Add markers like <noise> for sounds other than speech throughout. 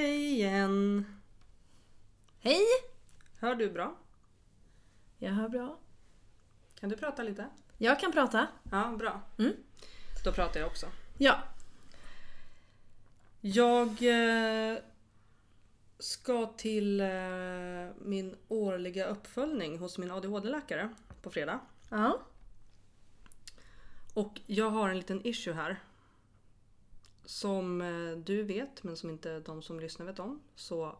Hej igen! Hej! Hör du bra? Jag hör bra. Kan du prata lite? Jag kan prata. Ja, bra. Mm. Då pratar jag också. Ja. Jag eh, ska till eh, min årliga uppföljning hos min ADHD-läkare på fredag. Ja. Och jag har en liten issue här. Som eh, du vet, men som inte de som lyssnar vet om. Så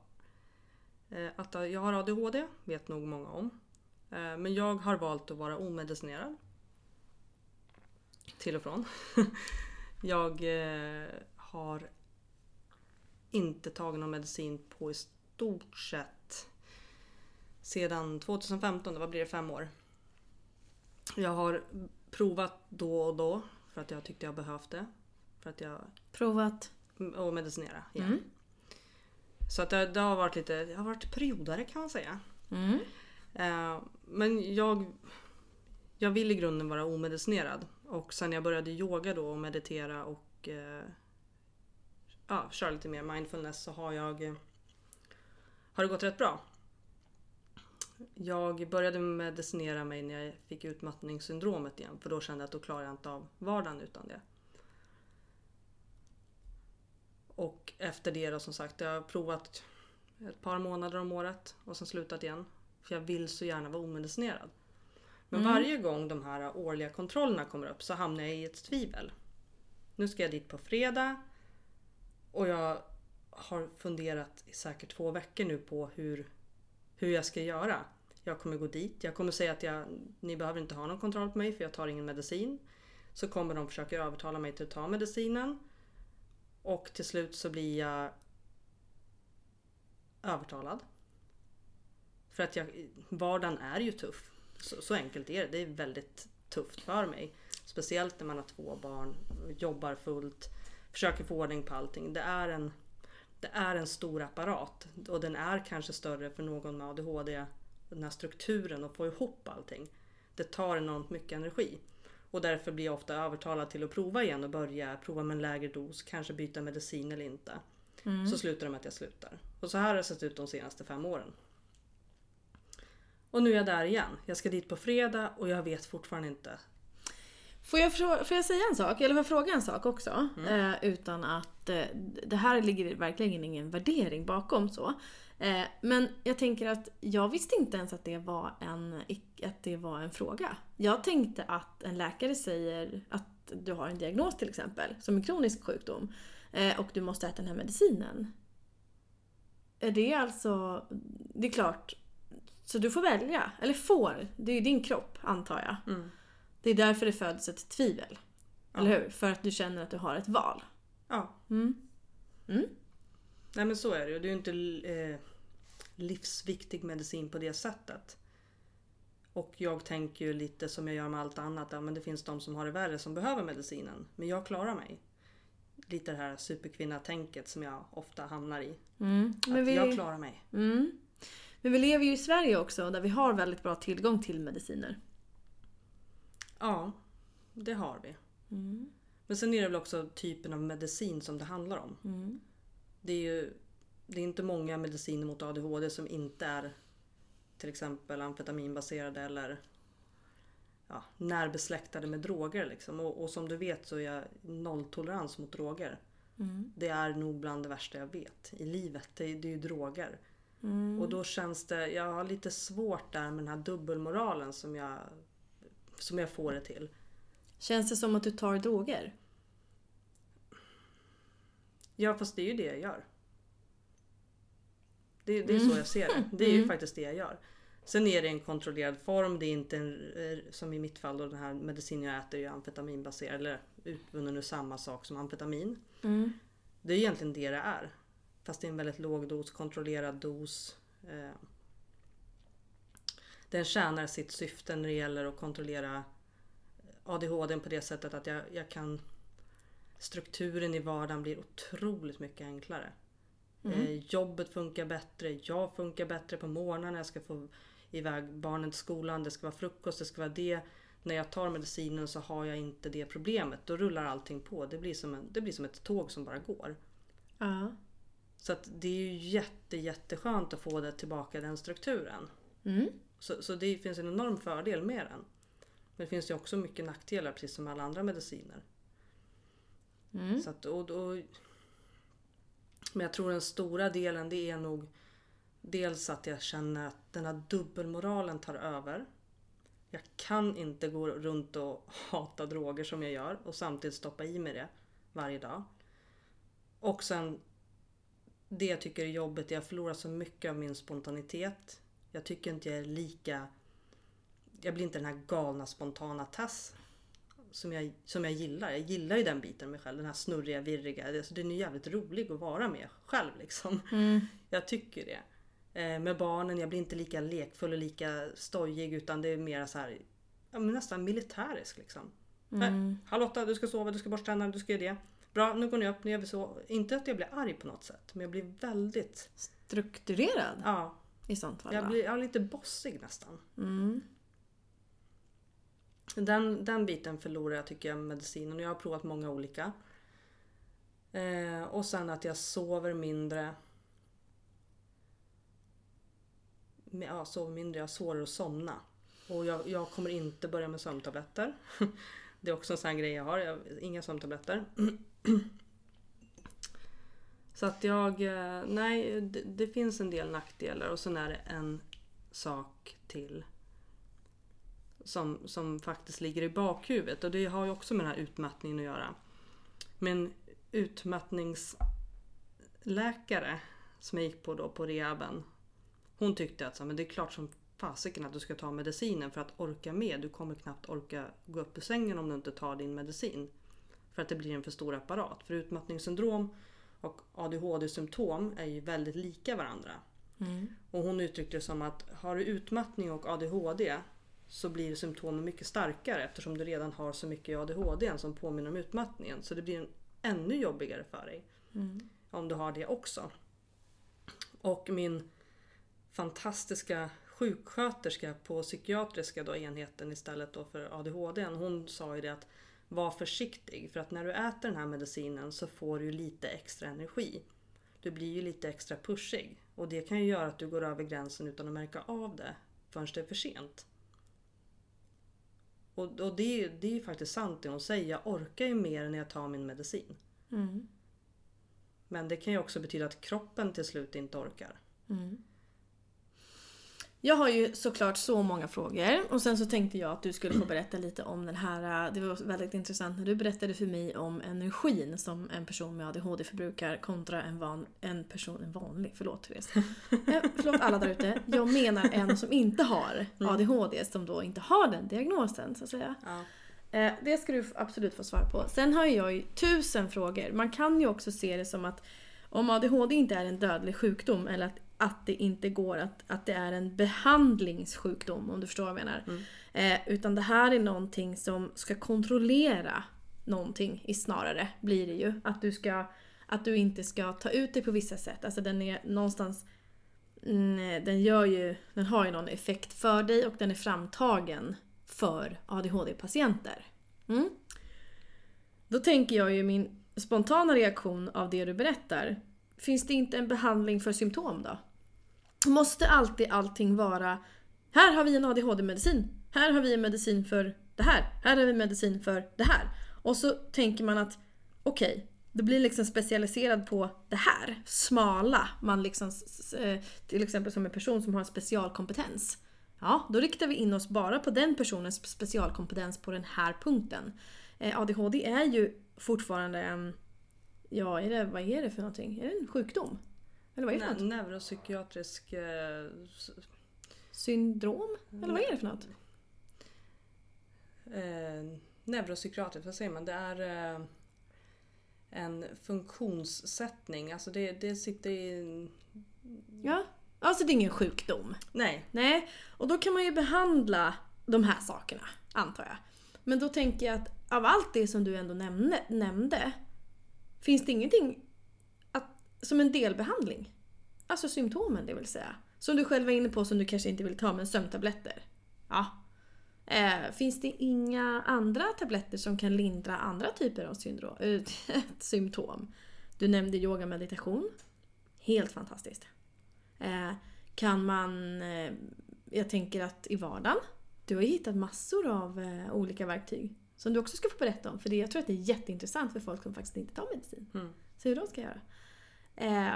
eh, att eh, jag har ADHD vet nog många om. Men jag har valt att vara omedicinerad. Till och från. <laughs> Jag har inte tagit någon medicin på i stort sett sedan 2015, det var blir det fem år. Jag har provat då och då för att jag tyckte jag behövde. För att jag Provat. och medicinera igen. Mm. Så att det, det har varit lite, det har varit periodare kan man säga. Mm. Eh, men jag, jag vill i grunden vara omedicinerad. Och sen jag började yoga då och meditera och eh, ja, köra lite mer mindfulness så har jag har det gått rätt bra. Jag började medicinera mig när jag fick utmattningssyndromet igen för då kände jag att då klarar jag inte av vardagen utan det. Och efter det då som sagt, jag har provat ett par månader om året och sen slutat igen. För jag vill så gärna vara omedicinerad. Men Mm. varje gång de här årliga kontrollerna kommer upp så hamnar jag i ett tvivel. Nu ska jag dit på fredag och jag har funderat i säkert två veckor nu på hur, hur jag ska göra. Jag kommer gå dit, jag kommer säga att jag, ni behöver inte ha någon kontroll på mig för jag tar ingen medicin. Så kommer de försöka övertala mig till att ta medicinen. Och till slut så blir jag övertalad. För att jag, vardagen är ju tuff. Så, så enkelt är det. Det är väldigt tufft för mig. Speciellt när man har två barn, jobbar fullt, försöker få ordning på allting. Det är en, det är en stor apparat. Och den är kanske större för någon med ADHD. Den här strukturen och få ihop allting. Det tar enormt mycket energi. Och därför blir jag ofta övertalad till att prova igen och börja prova med en lägre dos, kanske byta medicin eller inte. Mm. Så slutar det med att jag slutar. Och så här har det sett ut de senaste fem åren. Och nu är jag där igen. Jag ska dit på fredag och jag vet fortfarande inte. Får, jag får jag säga en sak? Eller får jag fråga en sak också? Mm. Eh, utan att... Eh, det här ligger verkligen ingen värdering bakom så. Eh, men jag tänker att jag visste inte ens att det, var en, att det var en fråga. Jag tänkte att en läkare säger att du har en diagnos till exempel, som en kronisk sjukdom. Eh, och du måste äta den här medicinen. Är det alltså... Det är klart. Så du får välja. Eller får. Det är ju din kropp, antar jag. Mm. Det är därför det föds ett tvivel. Ja. Eller hur? För att du känner att du har ett val. Ja, Mm. Mm. nej men så är det ju. Det är ju inte eh, livsviktig medicin på det sättet. Och jag tänker ju lite som jag gör med allt annat. Ja, men det finns de som har det värre som behöver medicinen. Men jag klarar mig. Lite det här superkvinna-tänket som jag ofta hamnar i. Mm. Men, Att vi, jag klarar mig. mm. Men vi lever ju i Sverige också där vi har väldigt bra tillgång till mediciner. Ja, det har vi. Mm. Men sen är det väl också typen av medicin som det handlar om. Mm. Det är ju det är inte många mediciner mot ADHD som inte är till exempel amfetaminbaserade eller ja, närbesläktade med droger. Liksom. Och, och som du vet så är jag nolltolerans mot droger. Mm. Det är nog bland det värsta jag vet i livet. Det, är- det är ju droger. Mm. Och då känns det, jag har lite svårt där med den här dubbelmoralen som jag, som jag får det till. Känns det som att du tar droger? Ja fast det är ju det jag gör. Det, det är så jag ser det. <laughs> Det är ju faktiskt det jag gör. Sen är det en kontrollerad form. Det är inte en, eh, som i mitt fall då den här medicinen jag äter är amfetaminbaserad eller utvunnen ur samma sak som amfetamin. Mm. Det är egentligen det det är. Fast det är en väldigt låg dos, kontrollerad dos. Eh, Den tjänar sitt syfte när det gäller att kontrollera ADHD på det sättet att jag, jag kan Strukturen i vardagen blir otroligt mycket enklare. Eh, jobbet funkar bättre, jag funkar bättre på morgonen när jag ska få iväg barnen till skolan. Det ska vara frukost, det ska vara det. När jag tar medicinen så har jag inte det problemet. Då rullar allting på. Det blir som, en, det blir som ett tåg som bara går. Ja. Så att det är ju jätte, jätteskönt att få det tillbaka den strukturen. Mm. Så, så det finns en enorm fördel med den. Men det finns ju också mycket nackdelar precis som alla andra mediciner. Mm. Så att, och, då, men jag tror den stora delen det är nog dels att jag känner att den här dubbelmoralen tar över. Jag kan inte gå runt och <laughs> hata droger som jag gör och samtidigt stoppa i mig det varje dag. Och sen det jag tycker är jobbigt är att jag förlorar så mycket av min spontanitet. Jag tycker inte jag är lika... Jag blir inte den här galna spontana Tess som jag, som jag gillar. Jag gillar ju den biten av mig själv. Den här snurriga, virriga. Alltså, den är jävligt rolig att vara med själv liksom. Mm. Jag tycker det. Eh, med barnen, jag blir inte lika lekfull och lika stojig utan det är mer så här ja, nästan militärisk liksom. Mm. Charlotta, du ska sova, du ska borsta tänderna, du ska göra det. Bra, nu går ni upp, nu gör vi så. Inte att jag blir arg på något sätt, men jag blir väldigt... Strukturerad Ja, i sånt fall. jag blir är lite bossig nästan. Mm. Den, den biten förlorar jag tycker jag med medicinen jag har provat många olika. Eh, och sen att jag sover mindre. Ja, sover mindre, jag har svårare att somna. Och jag, jag kommer inte börja med sömntabletter. <laughs> Det är också en sån grej jag har, jag, inga sömntabletter. <clears throat> Så att jag, eh, nej det, det finns en del nackdelar och sen är det en sak till som, som faktiskt ligger i bakhuvudet och det har ju också med den här utmattningen att göra. Men utmattningsläkare som jag gick på då på rehaben. Hon tyckte att så, men det är klart som fasiken att du ska ta medicinen för att orka med. Du kommer knappt orka gå upp ur sängen om du inte tar din medicin. För att det blir en för stor apparat. För utmattningssyndrom och ADHD-symptom är ju väldigt lika varandra. Mm. Och hon uttryckte det som att har du utmattning och ADHD så blir symptomen mycket starkare eftersom du redan har så mycket ADHD som påminner om utmattningen. Så det blir en ännu jobbigare för dig Mm. om du har det också. Och min fantastiska sjuksköterska på psykiatriska då enheten istället då för ADHD. Hon sa ju det att var försiktig för att när du äter den här medicinen så får du lite extra energi. Du blir ju lite extra pushig och det kan ju göra att du går över gränsen utan att märka av det förrän det är för sent. Och, och det, är- det är ju faktiskt sant det hon säger. Jag orkar ju mer när jag tar min medicin. Mm. Men det kan ju också betyda att kroppen till slut inte orkar. Mm. Jag har ju såklart så många frågor och sen så tänkte jag att du skulle få berätta lite om den här, äh, det var väldigt intressant när du berättade för mig om energin som en person med ADHD förbrukar kontra en, van, en person, en vanlig, förlåt Therese. <laughs> Eh, förlåt alla där ute. Jag menar en som inte har ADHD, som då inte har den diagnosen så att säga. Ja. Eh, det ska du absolut få svar på. Sen har jag ju tusen frågor. Man kan ju också se det som att om ADHD inte är en dödlig sjukdom eller att, att det inte går att, att det är en behandlingssjukdom om du förstår vad jag menar. Mm. Eh, utan det här är någonting som ska kontrollera någonting i snarare blir det ju. Att du, ska, att du inte ska ta ut det på vissa sätt. Alltså den är någonstans mm, den, gör ju, den har ju någon effekt för dig och den är framtagen för ADHD-patienter. Mm. Då tänker jag ju min spontana reaktion av det du berättar. Finns det inte en behandling för symptom då? Måste alltid allting vara här har vi en ADHD-medicin. Här har vi en medicin för det här. Här har vi medicin för det här. Och så tänker man att okej, det blir liksom specialiserad på det här. Smala. Man liksom, eh, till exempel som en person som har en specialkompetens. Ja, då riktar vi in oss bara på den personens specialkompetens på den här punkten. Eh, ADHD är ju fortfarande en... Ja, är det, vad är det för någonting? Är det en sjukdom? Eller vad är det för Ne- något? neuropsykiatrisk eh, Syndrom? Eller vad är det för något? eh, neuropsykiatrisk, vad säger man? Det är eh, en funktionssättning. Alltså det, det sitter i... Ja, alltså det är ingen sjukdom. Nej, Nej, och då kan man ju behandla de här sakerna, antar jag. Men då tänker jag att av allt det som du ändå nämnde, nämnde finns det ingenting som en delbehandling? Alltså symptomen det vill säga. Som du själv var inne på som du kanske inte vill ta, men sömntabletter. Ja. Eh, finns det inga andra tabletter som kan lindra andra typer av syndrom, äh, <laughs> symptom? Du nämnde yoga meditation. Helt fantastiskt. Eh, kan man... Eh, jag tänker att i vardagen, du har ju hittat massor av eh, olika verktyg som du också ska få berätta om. För det, jag tror att det är jätteintressant för folk som faktiskt inte tar medicin. Mm. Så hur de ska göra. Eh,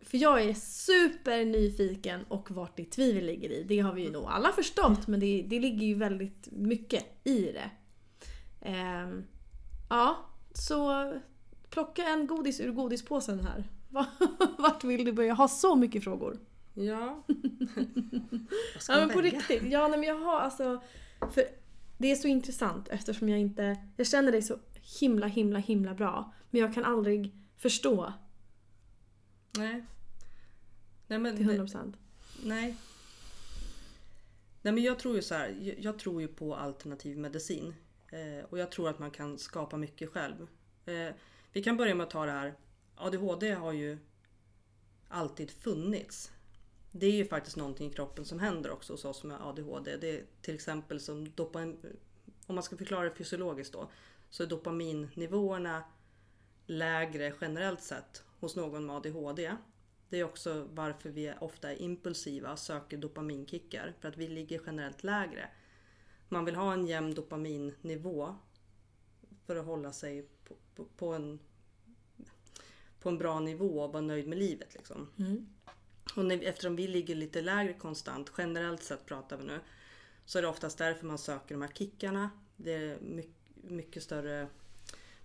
för jag är super nyfiken och vart ditt tvivel ligger i. Det har vi ju nog alla förstått men det, det ligger ju väldigt mycket i det. Eh, ja, så plocka en godis ur godispåsen här. <laughs> Vart vill du börja? Jag har så mycket frågor. Ja. <laughs> Ja men på riktigt. Ja nej, men jag har alltså... För det är så intressant eftersom jag inte... Jag känner dig så himla himla himla bra. Men jag kan aldrig förstå Nej. Nej men, till det, 100%. nej. Nej men jag tror ju så här. Jag, jag tror ju på alternativ medicin. Eh, och jag tror att man kan skapa mycket själv. Eh, vi kan börja med att ta det här. ADHD har ju alltid funnits. Det är ju faktiskt någonting i kroppen som händer också hos oss med ADHD. Det är till exempel som dopamin, om man ska förklara det fysiologiskt då, så är dopaminnivåerna lägre generellt sett hos någon med ADHD. Det är också varför vi ofta är impulsiva och söker dopaminkickar, för att vi ligger generellt lägre. Man vill ha en jämn dopaminnivå för att hålla sig på, på, på en, på en bra nivå och vara nöjd med livet. Liksom. Mm. Och när, eftersom vi ligger lite lägre konstant, generellt sett pratar vi nu, så är det oftast därför man söker de här kickarna. Det är mycket, mycket större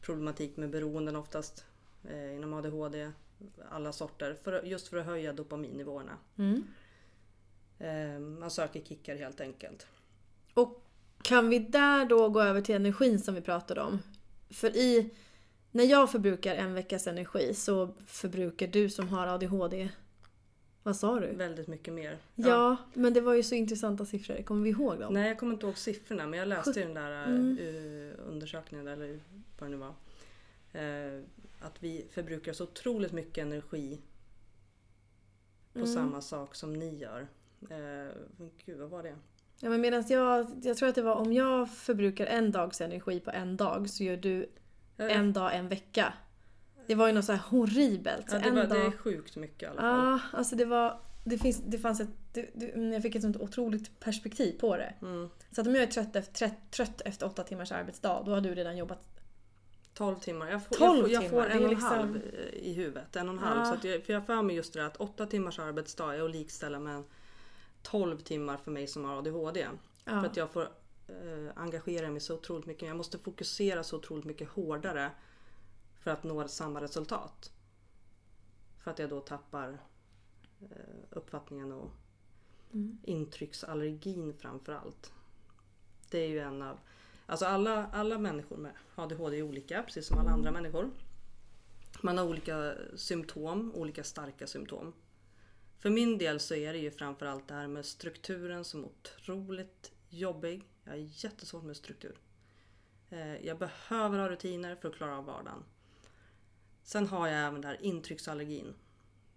problematik med beroenden oftast eh, inom ADHD, alla sorter, för, just för att höja dopaminnivåerna. Mm. Eh, man söker kickar helt enkelt. Och kan vi där då gå över till energin som vi pratade om? För i... När jag förbrukar en veckas energi så förbrukar du som har ADHD... Vad sa du? Väldigt mycket mer. Ja, men det var ju så intressanta siffror. Kommer vi ihåg dem? Nej, jag kommer inte ihåg siffrorna men jag läste i den där Mm. eh, undersökningen eller vad det nu var. Eh, att vi förbrukar så otroligt mycket energi på Mm. samma sak som ni gör. Eh, gud, vad var det? Ja, men medan jag, jag tror att det var om jag förbrukar en dags energi på en dag så gör du en dag en vecka. Det var ju något så här horribelt. Ja, det, en var, det dag... är sjukt mycket i alla fall. Ja, alltså det var... Det, finns, det fanns ett... Det, det, jag fick ett sånt otroligt perspektiv på det. Mm. Så att om jag är trött efter, trött, trött efter åtta timmars arbetsdag, då har du redan jobbat... 12 timmar. Jag får, 12 jag får, jag får timmar, en det är och en liksom- halv eh, i huvudet. En och en halv. Ja. Så att jag, för jag för mig just det där att 8 timmars arbetsdag är att likställa med 12 timmar för mig som har ADHD. För Ja. att jag får eh, engagera mig så otroligt mycket. Jag måste fokusera så otroligt mycket hårdare för att nå samma resultat. För att jag då tappar eh, uppfattningen och Mm. intrycksallergin framför allt. Det är ju en av... Alltså alla, alla människor med ADHD är olika, precis som alla andra människor. Man har olika symptom, olika starka symptom. För min del så är det ju framförallt det här med strukturen som är otroligt jobbig. Jag har jättesvårt med struktur. Eh, Jag behöver ha rutiner för att klara av vardagen. Sen har jag även där intrycksallergin.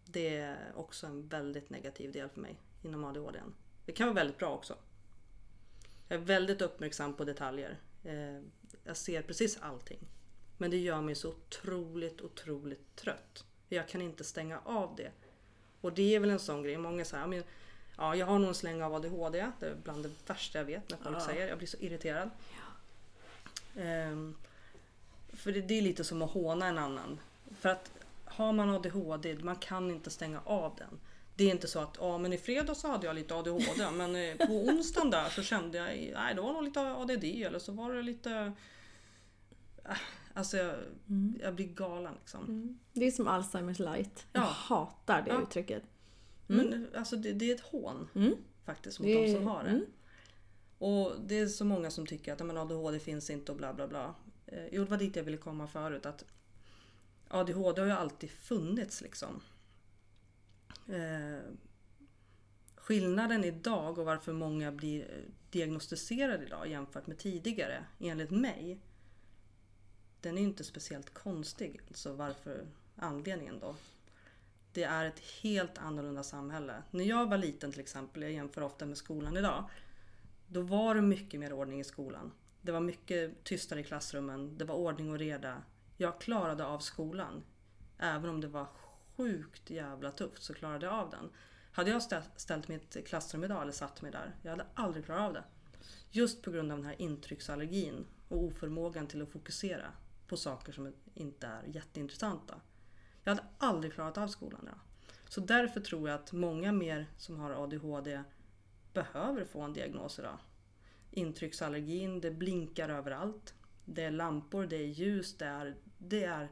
Det är också en väldigt negativ del för mig inom ADHD. Det kan vara väldigt bra också. Jag är väldigt uppmärksam på detaljer. Eh, Jag ser precis allting. Men det gör mig så otroligt, otroligt trött. Jag kan inte stänga av det. Och det är väl en sån grej. Många säger, "Ja, ja jag har nog en släng av ADHD. Det är bland det värsta jag vet när folk Ja. säger. Jag blir så irriterad. Ehm, för det, det är lite som att håna en annan. För att har man ADHD, man kan inte stänga av den. Det är inte så att ja, men i fredag så hade jag lite ADHD <laughs> men eh, på onsdagen där så kände jag nej det var nog lite ADD eller så var det lite äh, Alltså jag, Mm. jag blir galen liksom. Mm. Det är som Alzheimers light. Jag Ja. hatar det Ja. uttrycket. Mm. Men alltså det, det är ett hån Mm. faktiskt mot Det- de som har det. mm. Och det är så många som tycker att men ADHD finns inte och bla bla bla. Eh, Jo, det var dit jag ville komma förut. Att ADHD har ju alltid funnits liksom. Eh, skillnaden idag och varför många blir eh, diagnostiserade idag jämfört med tidigare, enligt mig, den är ju inte speciellt konstig. Alltså varför anledningen då? Det är ett helt annorlunda samhälle. När jag var liten till exempel, jag jämför ofta med skolan idag, då var det mycket mer ordning i skolan. Det var mycket tystare i klassrummen, det var ordning och reda. Jag klarade av skolan. Även om det var sjukt jävla tufft så klarade jag av den. Hade jag ställt mig i ett klassrum idag eller satt mig där, jag hade aldrig klarat av det. Just på grund av den här intrycksallergin och oförmågan till att fokusera på saker som inte är jätteintressanta. Jag hade aldrig klarat av skolan idag. Så därför tror jag att många mer som har ADHD behöver få en diagnos idag. Intrycksallergin, det blinkar överallt. Det är lampor, det är ljus, det är, det är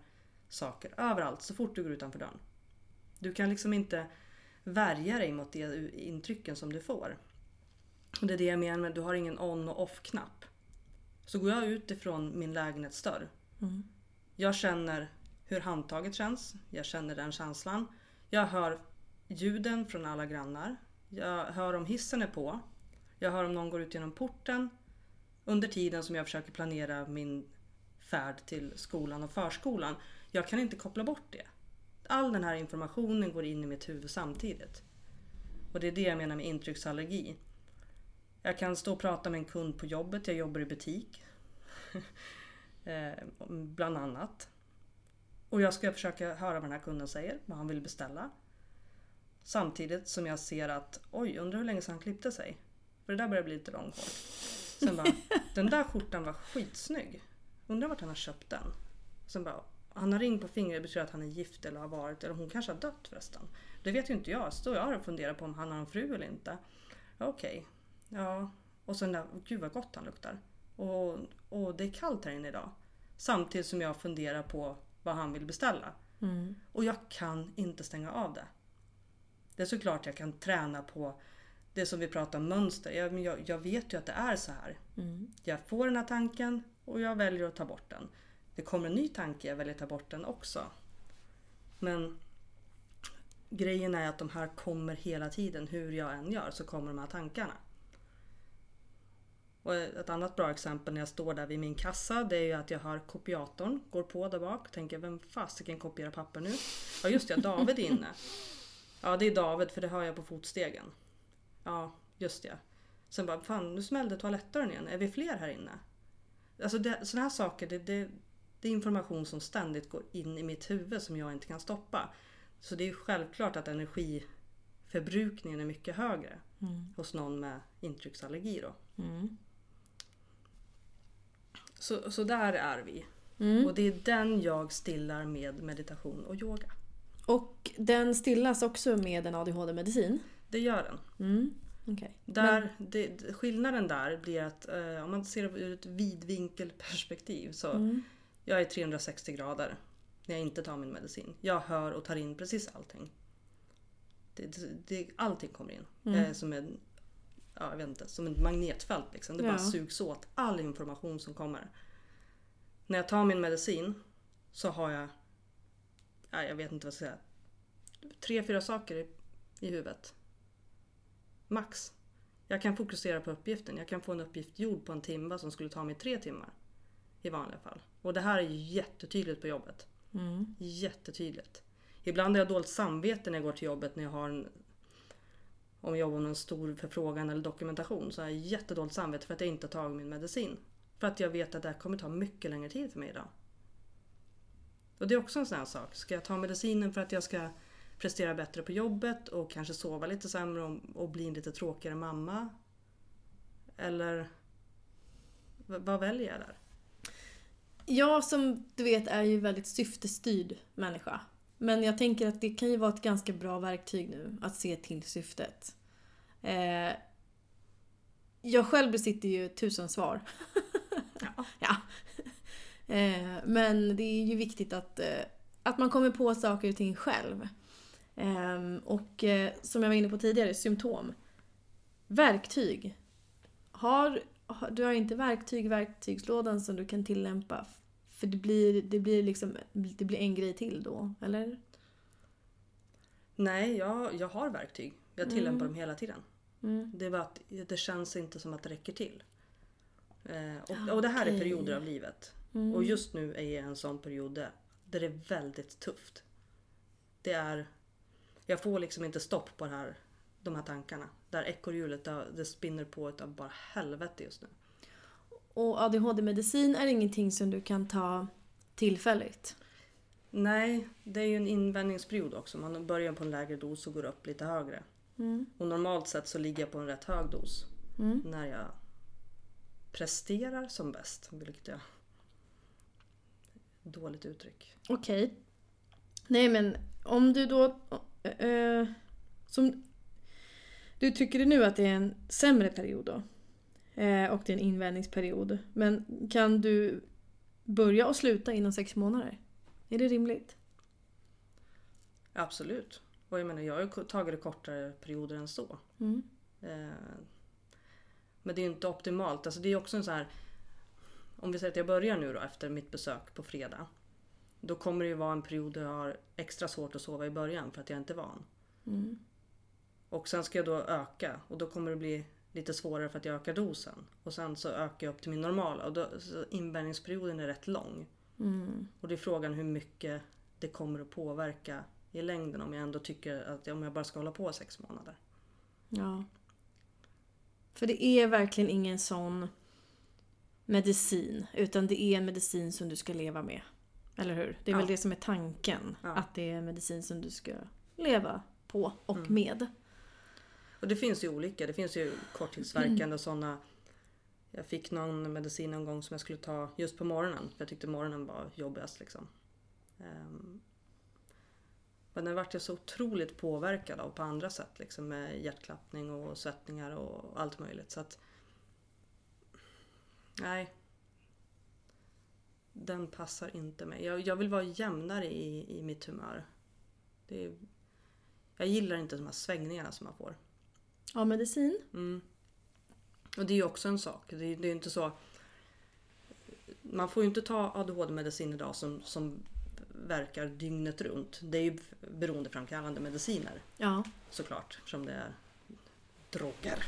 saker överallt så fort du går utanför dörren. Du kan liksom inte värja dig mot de intrycken som du får. Och det är det jag menar med du har ingen on och off-knapp. Så går jag ut ifrån min lägenhetsdörr. Mm. Jag känner hur handtaget känns. Jag känner den känslan. Jag hör ljuden från alla grannar. Jag hör om hissen är på. Jag hör om någon går ut genom porten. Under tiden som jag försöker planera min färd till skolan och förskolan. Jag kan inte koppla bort det. All den här informationen går in i mitt huvud samtidigt. Och det är det jag menar med intrycksallergi. Jag kan stå och prata med en kund på jobbet, jag jobbar i butik. <laughs> Eh, bland annat. Och jag ska försöka höra vad den här kunden säger, vad han vill beställa. Samtidigt som jag ser att oj, undrar hur länge sedan han klippte sig. För det där börjar bli lite långt. Sen bara, den där skjortan var skitsnygg. Undrar vart han har köpt den. Sen bara, han har ring på fingret, betyder att han är gift eller har varit, eller hon kanske har dött förresten. Det vet ju inte jag. Så jag och funderar på om han har en fru eller inte. Okej, ja. Och sen där, gud vad gott han luktar. Och, och det är kallt här inne idag. Samtidigt som jag funderar på vad han vill beställa. Mm. Och jag kan inte stänga av det. Det är såklart jag kan träna på det som vi pratar om mönster. Jag, jag, jag vet ju att det är så här. Mm. Jag får den här tanken och jag väljer att ta bort den. Det kommer en ny tanke, jag väljer att ta bort den också. Men grejen är att de här kommer hela tiden. Hur jag än gör så kommer de här tankarna. Och ett annat bra exempel när jag står där vid min kassa det är ju att jag hör kopiatorn går på där bak. Tänker vem fasiken kopierar papper nu? Ja just det, David är inne. <laughs> Ja det är David för det hör jag på fotstegen. Ja just det. Sen bara fan nu smällde toalettdörren igen. Är vi fler här inne? Alltså det, sådana här saker det, det, det är information som ständigt går in i mitt huvud som jag inte kan stoppa. Så det är självklart att energiförbrukningen är mycket högre Mm. hos någon med intrycksallergi då. Mm. Så, så där är vi. Mm. Och det är den jag stillar med meditation och yoga. Och den stillas också med en ADHD-medicin. Det gör den. Mm. Okej. Där, det, skillnaden där blir att eh, om man ser det ur ett vidvinkelperspektiv så Mm. jag är 360 grader när jag inte tar min medicin. Jag hör och tar in precis allting. Det, det, allting kommer in. Jag är som en, ja, jag vet inte, som ett magnetfält. Liksom. Det bara Ja. sugs åt all information som kommer. När jag tar min medicin så har jag, ja, jag vet inte vad jag ska säga, tre, fyra saker i, i huvudet. Max. Jag kan fokusera på uppgiften. Jag kan få en uppgift gjord på en timme som skulle ta mig tre timmar. I vanliga fall. Och det här är jättetydligt på jobbet. Mm. Jättetydligt. Ibland har jag dåligt samvete när jag går till jobbet när jag har en om jag jobbar med en stor förfrågan eller dokumentation så har jag jättedåligt samvete för att jag inte har tagit min medicin. För att jag vet att det här kommer ta mycket längre tid för mig idag. Och det är också en sån här sak. Ska jag ta medicinen för att jag ska prestera bättre på jobbet och kanske sova lite sämre och, och bli en lite tråkigare mamma? Eller vad väljer jag där? Jag som du vet är ju väldigt syftestyrd människa. Men jag tänker att det kan ju vara ett ganska bra verktyg nu att se till syftet. Eh, jag själv besitter ju tusen svar. Ja. <laughs> ja. Eh, men det är ju viktigt att, eh, att man kommer på saker och ting själv. Eh, och eh, som jag var inne på tidigare, symptom. Verktyg. Har, du har inte verktyg i verktygslådan som du kan tillämpa. För det blir, det blir liksom det blir en grej till då, eller? Nej, jag, jag har verktyg. Jag tillämpar dem hela tiden. Mm. Det är bara att det känns inte som att det räcker till. Eh, och, och det här är perioder av livet. Mm. Och just nu är jag i en sån period där det är väldigt tufft. Det är... Jag får liksom inte stopp på här, de här tankarna. Där ekorrhjulet det, spinner på utav bara helvete just nu. Och ADHD-medicin är ingenting som du kan ta tillfälligt. Nej, det är ju en invändningsperiod också. Man börjar på en lägre dos och går upp lite högre. Mm. Och normalt sett så ligger jag på en rätt hög dos Mm. när jag presterar som bäst. Vilket jag... Dåligt uttryck. Okej. Nej men om du då... eh, som, du tycker nu att det är en sämre period då? Eh, och det är en invändningsperiod. Men kan du börja och sluta inom sex månader? Är det rimligt? Absolut. Och jag menar, jag har ju tagit det kortare perioder än så. Mm. Eh, Men det är ju inte optimalt. Alltså det är också en så här... Om vi säger att jag börjar nu då efter mitt besök på fredag. Då kommer det ju vara en period där jag har extra svårt att sova i början för att jag inte är van. Mm. Och sen ska jag då öka och då kommer det bli lite svårare för att jag ökar dosen. Och sen så ökar jag upp till min normala och då, inbärningsperioden är rätt lång. Mm. Och det är frågan hur mycket det kommer att påverka i längden om jag ändå tycker att om jag bara ska hålla på sex månader. Ja. För det är verkligen ingen sån medicin. Utan det är en medicin som du ska leva med. Eller hur? Det är Ja. väl det som är tanken. Ja. Att det är medicin som du ska leva på och Mm. med. Och det finns ju olika. Det finns ju korttidsverkande och sådana. Jag fick någon medicin en gång som jag skulle ta just på morgonen. För jag tyckte morgonen var jobbigast liksom. Ehm, Men den vart jag så otroligt påverkad av på andra sätt. Liksom med hjärtklappning och svettningar och allt möjligt. Så att... Nej. Den passar inte mig. Jag, jag vill vara jämnare i, i mitt humör. Det är, jag gillar inte de här svängningarna som man får. Ja, medicin. Mm. Och det är ju också en sak. Det är, det är inte så... Man får ju inte ta ADHD-medicin idag som, som verkar dygnet runt. Det är ju beroendeframkallande mediciner Ja. såklart, som det är droger.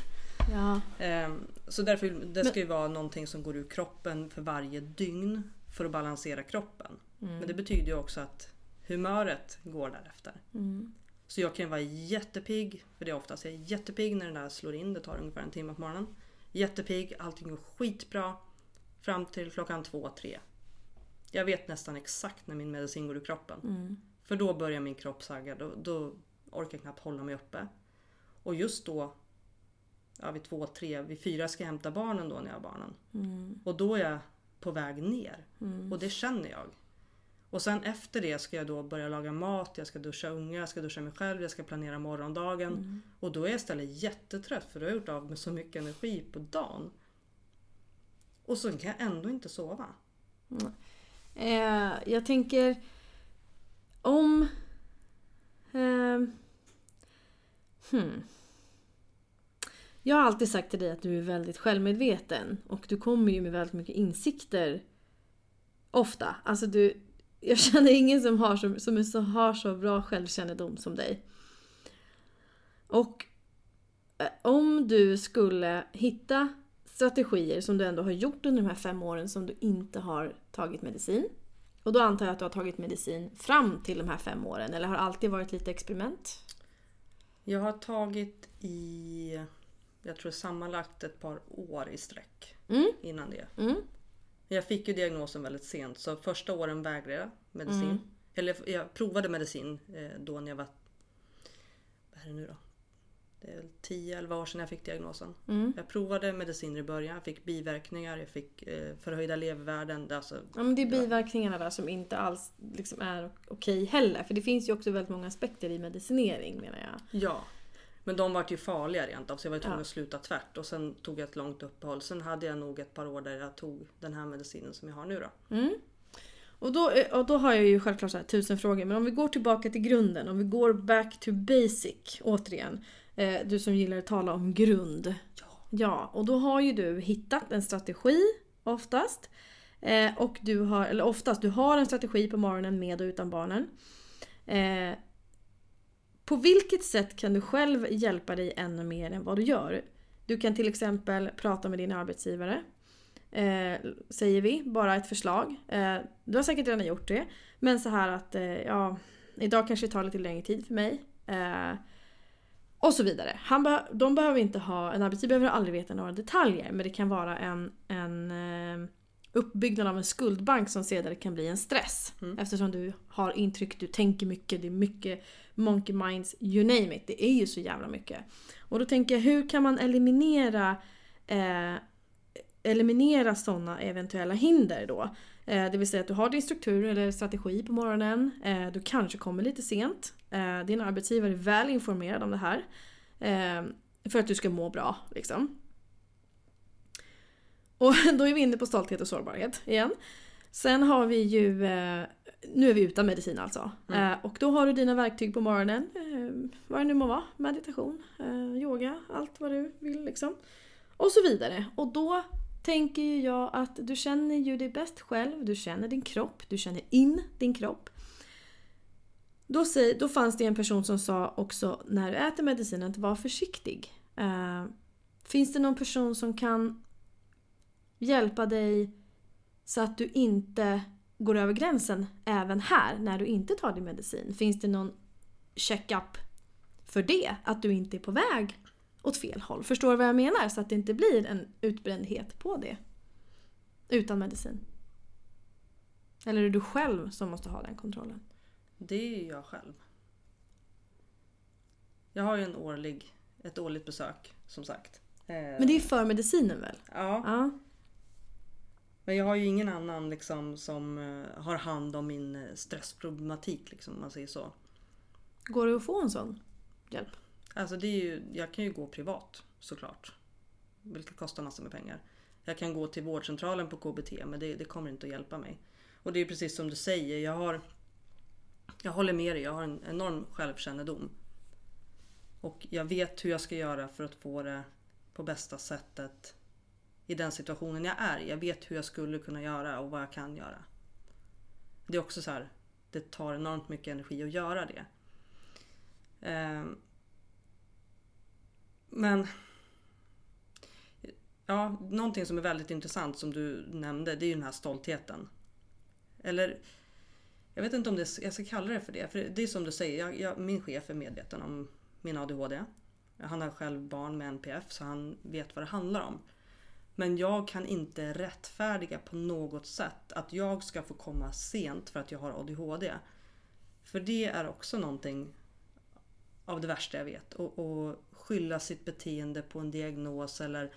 Ja. Ehm, Så därför, det ska ju vara någonting som går ur kroppen för varje dygn för att balansera kroppen. Mm. Men det betyder ju också att humöret går därefter. Mm. Så jag kan vara jättepigg, för det är oftast jag är jättepigg när den där slår in. Det tar ungefär en timme på morgonen. Jättepigg, allting går skitbra. Fram till klockan två, tre. Jag vet nästan exakt när min medicin går ur kroppen. Mm. För då börjar min kropp sagga. Då, då orkar jag knappt hålla mig uppe. Och just då, ja, vid två, tre, vid fyra ska jag hämta barnen då när jag har barnen. Mm. Och då är jag på väg ner. Mm. Och det känner jag. Och sen efter det ska jag då börja laga mat, jag ska duscha unga, jag ska duscha mig själv, jag ska planera morgondagen. Mm. Och då är jag istället jättetrött för då har jag gjort av med så mycket energi på dagen. Och så kan jag ändå inte sova. Eh, jag tänker om... Eh, hmm. Jag har alltid sagt till dig att du är väldigt självmedveten och du kommer ju med väldigt mycket insikter. Ofta. Alltså du, jag <laughs> känner ingen som har så, som är så, har så bra självkännedom som dig. Och eh, om du skulle hitta strategier som du ändå har gjort under de här fem åren som du inte har tagit medicin. Och då antar jag att du har tagit medicin fram till de här fem åren eller har alltid varit lite experiment? Jag har tagit i, jag tror sammanlagt ett par år i sträck Mm. innan det. Mm. Jag fick ju diagnosen väldigt sent så första åren vägrade jag medicin. Mm. Eller jag provade medicin eh, då när jag var... Vad är det nu då? Det är 10-11 år sedan jag fick diagnosen. Mm. Jag provade mediciner i början, jag fick biverkningar, jag fick eh, förhöjda levervärden. Det är Alltså, Ja, men det är biverkningarna där som inte alls liksom är okej heller. För det finns ju också väldigt många aspekter i medicinering menar jag. ja. Men de var ju farliga rent av så jag var tvungen Ja. att sluta tvärt. Och sen tog jag ett långt uppehåll. Sen hade jag nog ett par år där jag tog den här medicinen som jag har nu då. Mm. Och, då, och då har jag ju självklart så här tusen frågor. Men om vi går tillbaka till grunden. Om vi går back to basic återigen. Eh, du som gillar att tala om grund. Ja. Ja, och då har ju du hittat en strategi oftast. Eh, och du har, eller oftast, du har en strategi på morgonen med och utan barnen. Eh, på vilket sätt kan du själv hjälpa dig ännu mer än vad du gör? Du kan till exempel prata med din arbetsgivare. Eh, säger vi, bara ett förslag. Eh, du har säkert redan gjort det. Men så här att, eh, ja, idag kanske det tar lite längre tid för mig. Eh, och så vidare. Han beh- de behöver inte ha, en arbetsgivare behöver aldrig veta några detaljer men det kan vara en, en eh, uppbyggnad av en skuldbank som sedan kan bli en stress. Mm. Eftersom du har intryck, du tänker mycket, det är mycket monkey minds, you name it. Det är ju så jävla mycket. Och då tänker jag, hur kan man eliminera eh, eliminera sådana eventuella hinder då? Eh, det vill säga att du har din struktur eller strategi på morgonen. Eh, du kanske kommer lite sent. Eh, din arbetsgivare är väl informerad om det här. Eh, för att du ska må bra liksom. Och <laughs> då är vi inne på stolthet och sårbarhet igen. Sen har vi ju, eh, nu är vi utan medicin alltså. Mm. Eh, och då har du dina verktyg på morgonen. Eh, vad det nu må vara. Meditation, eh, yoga, allt vad du vill liksom. Och så vidare. Och då tänker ju jag att du känner ju dig bäst själv. Du känner din kropp, du känner in din kropp. Då, säg, då fanns det en person som sa också när du äter medicinen att var försiktig. Eh, finns det någon person som kan hjälpa dig så att du inte går över gränsen även här när du inte tar din medicin? Finns det någon check-up för det? Att du inte är på väg åt fel håll? Förstår du vad jag menar? Så att det inte blir en utbrändhet på det. Utan medicin. Eller är det du själv som måste ha den kontrollen? Det är ju jag själv. Jag har ju en årlig, ett årligt besök som sagt. Eh, Men det är för medicinen väl? Ja, Ja. Men jag har ju ingen annan liksom som eh, har hand om min eh, stressproblematik liksom, om man säger så. Går det att få en sån hjälp? Alltså det är ju, jag kan ju gå privat såklart. Vilket kostar massor med pengar. Jag kan gå till vårdcentralen på KBT men det, det kommer inte att hjälpa mig. Och det är precis som du säger, jag har Jag håller med dig, jag har en enorm självkännedom. Och jag vet hur jag ska göra för att få det på bästa sättet i den situationen jag är i. Jag vet hur jag skulle kunna göra och vad jag kan göra. Det är också så här, det tar enormt mycket energi att göra det. Ehm, men Ja, någonting som är väldigt intressant som du nämnde, det är ju den här stoltheten. Eller jag vet inte om det, jag ska kalla det för det. För det är som du säger, jag, jag, min chef är medveten om min ADHD. Han har själv barn med NPF så han vet vad det handlar om. Men jag kan inte rättfärdiga på något sätt att jag ska få komma sent för att jag har ADHD. För det är också någonting av det värsta jag vet. Och, och skylla sitt beteende på en diagnos eller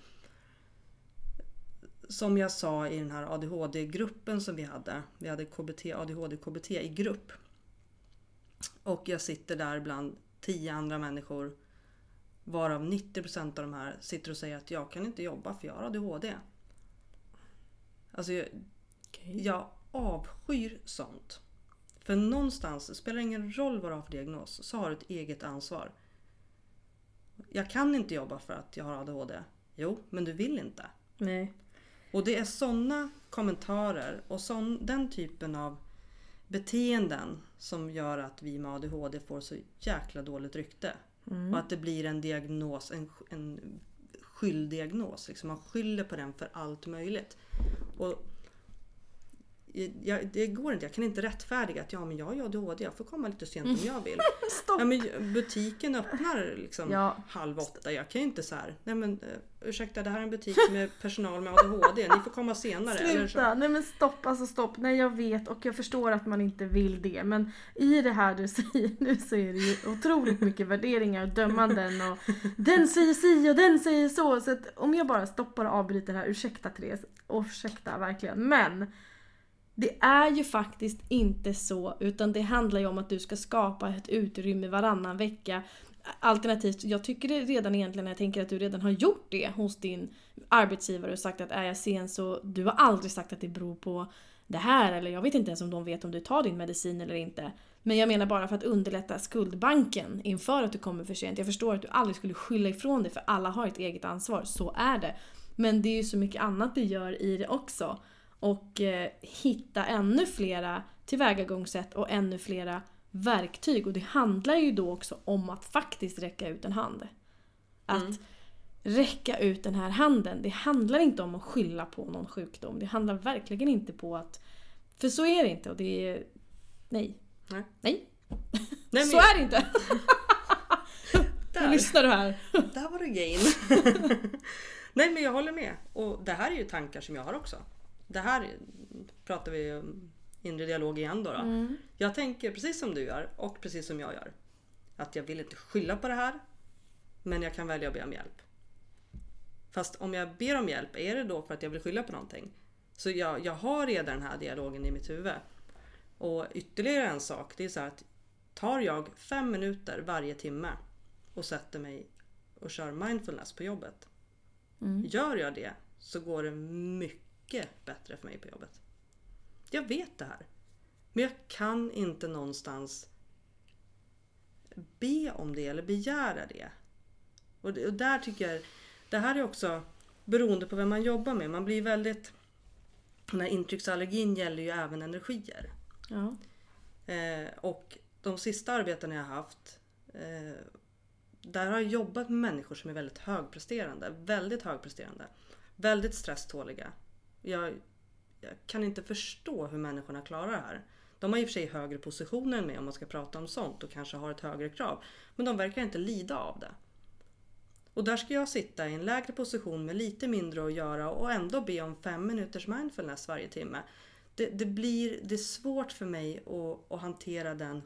som jag sa i den här ADHD-gruppen som vi hade. Vi hade KBT, ADHD, KBT i grupp. Och jag sitter där bland tio andra människor. Varav 90% av de här sitter och säger att jag kan inte jobba för jag har ADHD. Alltså jag, jag avskyr sånt. För någonstans, det spelar ingen roll vad du har för diagnos, så har du ett eget ansvar. Jag kan inte jobba för att jag har ADHD. Jo, men du vill inte. Nej. Och det är sådana kommentarer och sån, den typen av beteenden som gör att vi med ADHD får så jäkla dåligt rykte. Mm. Och att det blir en diagnos, en, en skylddiagnos. Liksom man skyller på den för allt möjligt. Och jag, det går inte, jag kan inte rättfärdiga att ja men jag har ju ADHD, jag får komma lite sent om jag vill. <laughs> Stopp! Ja, men butiken öppnar liksom Ja. halv åtta. Jag kan ju inte så här. Nej men uh, ursäkta det här är en butik med personal med ADHD. Ni får komma senare. Eller så. Sluta! Nej men stopp, alltså stopp. Nej jag vet och jag förstår att man inte vill det. Men i det här du säger nu så är det ju otroligt mycket värderingar och dömanden och den säger si och den säger så. Så att om jag bara stoppar och avbryter här, ursäkta Therese. Ursäkta verkligen. Men det är ju faktiskt inte så utan det handlar ju om att du ska skapa ett utrymme varannan vecka. Alternativt, jag tycker det redan egentligen, jag tänker att du redan har gjort det hos din arbetsgivare och sagt att är jag sen så, du har aldrig sagt att det beror på det här eller jag vet inte ens om de vet om du tar din medicin eller inte. Men jag menar bara för att underlätta skuldbanken inför att du kommer för sent. Jag förstår att du aldrig skulle skylla ifrån dig för alla har ett eget ansvar, så är det. Men det är ju så mycket annat du gör i det också. Och eh, hitta ännu flera tillvägagångssätt och ännu flera verktyg. Och det handlar ju då också om att faktiskt räcka ut en hand. Att Mm. räcka ut den här handen. Det handlar inte om att skylla på någon sjukdom. Det handlar verkligen inte på att... För så är det inte och det är... Nej. Nej. Nej. Nej, så är det inte! Nu där, lyssnar du här. där var det gain. Nej men jag håller med. Och det här är ju tankar som jag har också. Det här pratar vi om inre dialog igen då. då. Mm. Jag tänker precis som du gör och precis som jag gör. Att jag vill inte skylla på det här. Men jag kan välja att be om hjälp. Fast om jag ber om hjälp, är det då för att jag vill skylla på någonting? Så jag, jag har redan den här dialogen i mitt huvud. Och ytterligare en sak, det är så att tar jag fem minuter varje timme och sätter mig och kör mindfulness på jobbet. Mm. Gör jag det så går det mycket bättre för mig på jobbet. Jag vet det här. Men jag kan inte någonstans be om det eller begära det. Och, och där tycker jag, det här är också beroende på vem man jobbar med. Man blir väldigt... Den här intrycksallergin gäller ju även energier. Ja. Eh, och de sista arbetena jag haft eh, där har jag jobbat med människor som är väldigt högpresterande. Väldigt högpresterande. Väldigt stresståliga. Jag, jag kan inte förstå hur människorna klarar det här. De har i och för sig högre positioner än mig om man ska prata om sånt och kanske har ett högre krav. Men de verkar inte lida av det. Och där ska jag sitta i en lägre position med lite mindre att göra och ändå be om fem minuters mindfulness varje timme. Det, det blir, det är svårt för mig att, att hantera den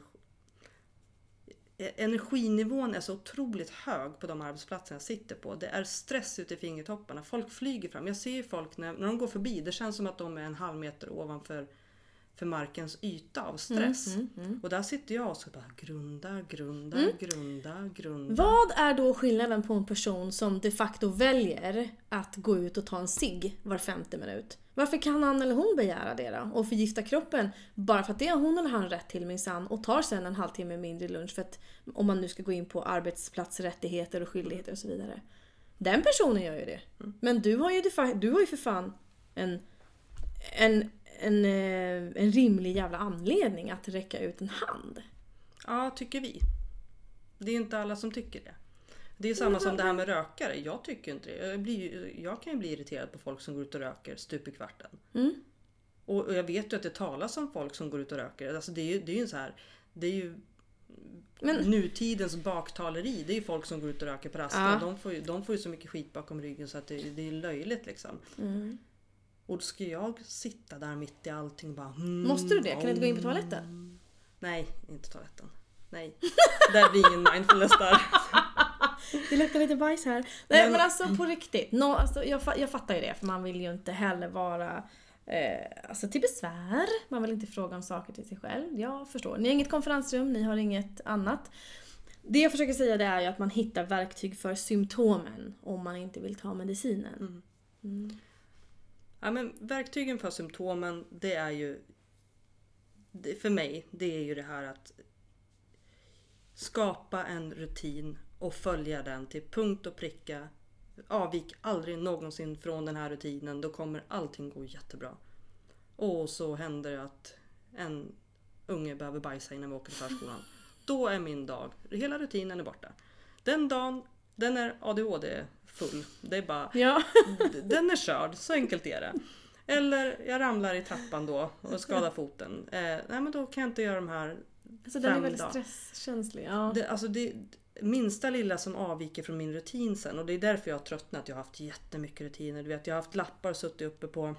Energinivån är så otroligt hög på de arbetsplatser jag sitter på. Det är stress ute i fingertopparna. Folk flyger fram. Jag ser folk när, när de går förbi. Det känns som att de är en halv meter ovanför för markens yta av stress. Mm, mm, mm. Och där sitter jag och så bara grunda, grunda, grunda, grunda. Vad är då skillnaden på en person som de facto väljer att gå ut och ta en cigg var femte minut? Varför kan han eller hon begära det då? Och förgifta kroppen bara för att det har hon eller han rätt till minsann och tar sen en halvtimme mindre lunch för att om man nu ska gå in på arbetsplatsrättigheter och skyldigheter och så vidare. Den personen gör ju det. Men du har ju, du har ju för fan en, en, en, eh, en rimlig jävla anledning att räcka ut en hand. Ja, tycker vi. Det är inte alla som tycker det. Det är samma som det här med rökare. Jag tycker inte det. Jag, blir, jag kan ju bli irriterad på folk som går ut och röker stup i kvarten. Mm. Och, och jag vet ju att det talas om folk som går ut och röker. Alltså det är ju, det är ju så här. Det är ju Men- nutidens baktaleri. Det är ju folk som går ut och röker på rasten. Ja. De, får ju, de får ju så mycket skit bakom ryggen så att det, det är löjligt liksom. Mm. Och då ska jag sitta där mitt i allting och bara... mm, Måste du det? Kan du inte gå in på toaletten? Nej, inte toaletten. Nej. Där blir ingen mindfulness där. <laughs> Det luktar lite bajs här. Nej Men- men alltså på riktigt. No, alltså, jag, jag fattar ju det för man vill ju inte heller vara eh, alltså till besvär. Man vill inte fråga om saker till sig själv. Jag förstår. Ni har inget konferensrum, ni har inget annat. Det jag försöker säga det är ju att man hittar verktyg för symptomen om man inte vill ta medicinen. Mm. Mm. Ja, men verktygen för symptomen, det är ju... Det, för mig, det är ju det här att skapa en rutin och följa den till punkt och pricka. Avvik aldrig någonsin från den här rutinen, då kommer allting gå jättebra. Och så händer det att en unge behöver bajsa innan vi åker till förskolan. <laughs> Då är min dag, hela rutinen är borta. Den dagen, den är ADHD full. Det är bara Ja. <laughs> den är körd, så enkelt är det. Eller jag ramlar i trappan då och skadar foten. Eh, nej men då kan jag inte göra de här. Alltså den är väldigt dagar. stresskänslig. Ja. Det, alltså det minsta lilla som avviker från min rutin sen och det är därför jag har tröttnat. Jag har haft jättemycket rutiner. Du vet, jag har haft lappar och suttit uppe på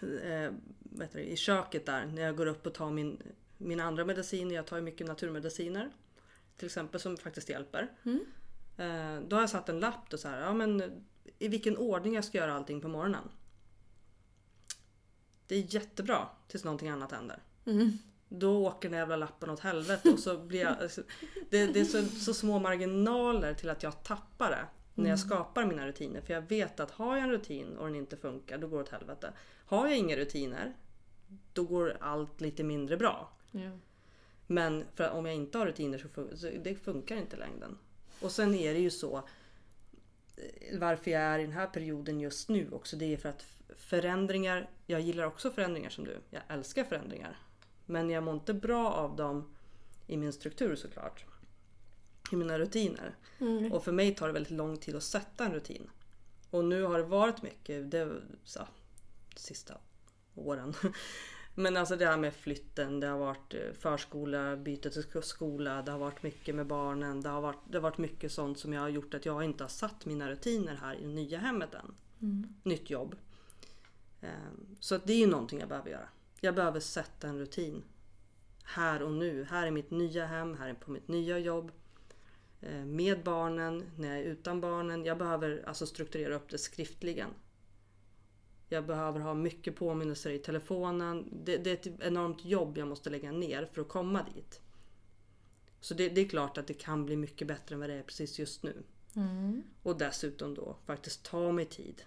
eh, heter det, i köket där när jag går upp och tar min, min andra medicin. Jag tar ju mycket naturmediciner. Till exempel som faktiskt hjälper. Mm. Eh, då har jag satt en lapp då så här, ja men i vilken ordning jag ska göra allting på morgonen. Det är jättebra tills någonting annat händer. Mm. Då åker den jävla lappen åt helvete och så blir jag... alltså, Det, det är så, så små marginaler till att jag tappar det när jag skapar mina rutiner. För jag vet att har jag en rutin och den inte funkar, då går det åt helvete. Har jag inga rutiner, då går allt lite mindre bra. Ja. Men för om jag inte har rutiner så, fun- så det funkar inte längden. Och sen är det ju så eh, varför jag är i den här perioden just nu också. Det är för att förändringar, jag gillar också förändringar som du. Jag älskar förändringar. Men jag mår inte bra av dem i min struktur såklart. I mina rutiner. Mm. Och för mig tar det väldigt lång tid att sätta en rutin. Och nu har det varit mycket, det så, sista åren. <laughs> Men alltså det här med flytten, det har varit eh, förskola, byte till sk- skola, det har varit mycket med barnen. Det har varit, det har varit mycket sånt som jag har gjort att jag inte har satt mina rutiner här i det nya hemmet än. Mm. Nytt jobb. Ehm, Så det är ju någonting jag behöver göra. Jag behöver sätta en rutin. Här och nu. Här är mitt nya hem, här är på mitt nya jobb. Eh, Med barnen, när jag är utan barnen. Jag behöver alltså strukturera upp det skriftligen. Jag behöver ha mycket påminnelser i telefonen. Det, det är ett enormt jobb jag måste lägga ner för att komma dit. Så det, det är klart att det kan bli mycket bättre än vad det är precis just nu. Mm. Och dessutom då faktiskt ta mig tid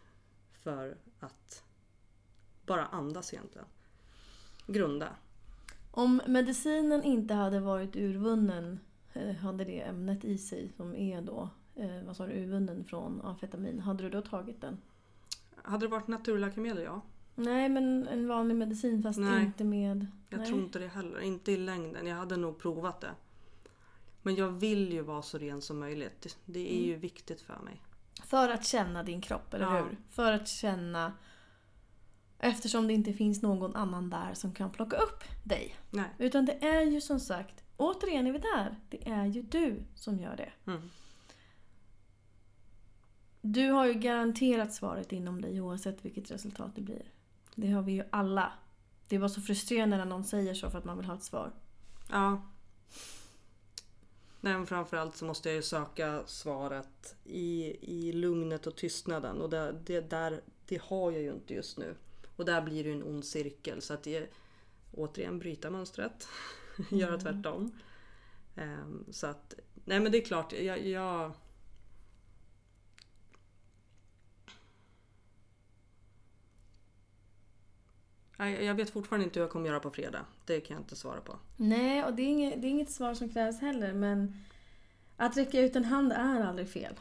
för att bara andas egentligen. Grunda. Om medicinen inte hade varit urvunnen, eh, hade det ämnet i sig som är då, eh, vad sa du, urvunnen från amfetamin, hade du då tagit den? Hade det varit naturläkemedel ja. Nej, men en vanlig medicin fast Nej. inte med... Jag Nej. tror inte det heller. Inte i längden. Jag hade nog provat det. Men jag vill ju vara så ren som möjligt. Det- är ju viktigt för mig. För att känna din kropp, eller Ja. hur? För att känna... Eftersom det inte finns någon annan där som kan plocka upp dig. Nej. Utan det är ju som sagt, återigen är vi där. Det är ju du som gör det. Mm. Du har ju garanterat svaret inom dig oavsett vilket resultat det blir. Det har vi ju alla. Det var så frustrerande när någon säger så för att man vill ha ett svar. Ja. Nej, men framförallt så måste jag ju söka svaret i, i lugnet och tystnaden. Och det, det, där, det har jag ju inte just nu. Och där blir det en ond cirkel. Så att det, återigen bryta mönstret. <laughs> Göra tvärtom. Ehm, så att, nej men det är klart, jag, jag Jag vet fortfarande inte hur jag kommer göra på fredag. Det kan jag inte svara på. Nej, och det är, inget, det är inget svar som krävs heller, men att räcka ut en hand är aldrig fel.